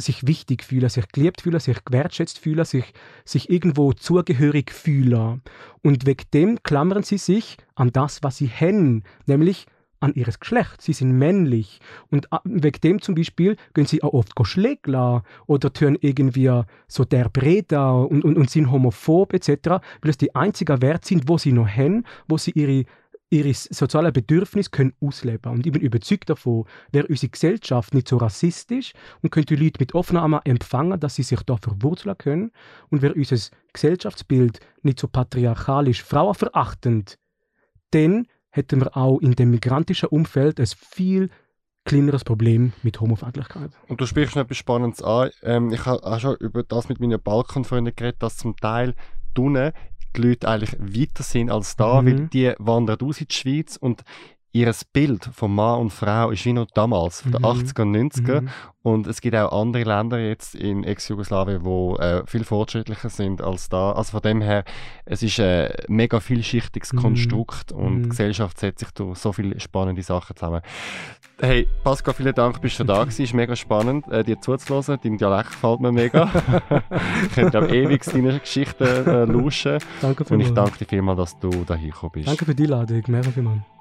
sich wichtig fühlen, sich geliebt fühlen, sich gewertschätzt fühlen, sich, sich irgendwo zugehörig fühlen. Und wegen dem klammern sie sich an das, was sie haben, nämlich an ihres Geschlecht. Sie sind männlich. Und äh, wegen dem zum Beispiel gehen sie auch oft schlägeln oder tun irgendwie so der Breda und, und, und sind homophob etc., weil es die einzigen Wert sind, wo sie noch haben, wo sie ihre ihre sozialen Bedürfnisse können ausleben. Und ich bin überzeugt davon, wäre unsere Gesellschaft nicht so rassistisch und könnte die Leute mit offener Arme empfangen, dass sie sich da verwurzeln können und wäre unser Gesellschaftsbild nicht so patriarchalisch frauenverachtend, dann hätten wir auch in dem migrantischen Umfeld ein viel kleineres Problem mit Homofeindlichkeit. Und du sprichst noch etwas Spannendes an. Ähm, ich habe auch schon über das mit meinen Balkanfreunden geredet, dass zum Teil drinnen die Leute eigentlich weiter sind als da, mhm. weil die wandern aus in die Schweiz und ihr Bild von Mann und Frau ist wie noch damals, von den mhm. 80er und 90er. Mhm. Und es gibt auch andere Länder jetzt in Ex-Jugoslawien, die äh, viel fortschrittlicher sind als da. Also von dem her, es ist ein mega vielschichtiges mhm. Konstrukt und die mhm. Gesellschaft setzt sich durch so viele spannende Sachen zusammen. Hey, Pascal, vielen Dank, bist du da [LAUGHS] gewesen. Es ist mega spannend, äh, dir zuzuhören. Dein Dialekt gefällt mir mega. [LAUGHS] ich könnte auch ewig deine Geschichten äh, lauschen. Danke vielmals. Und ich danke dir vielmals, dass du da gekommen bist. Danke für die Einladung. Mega vielmals.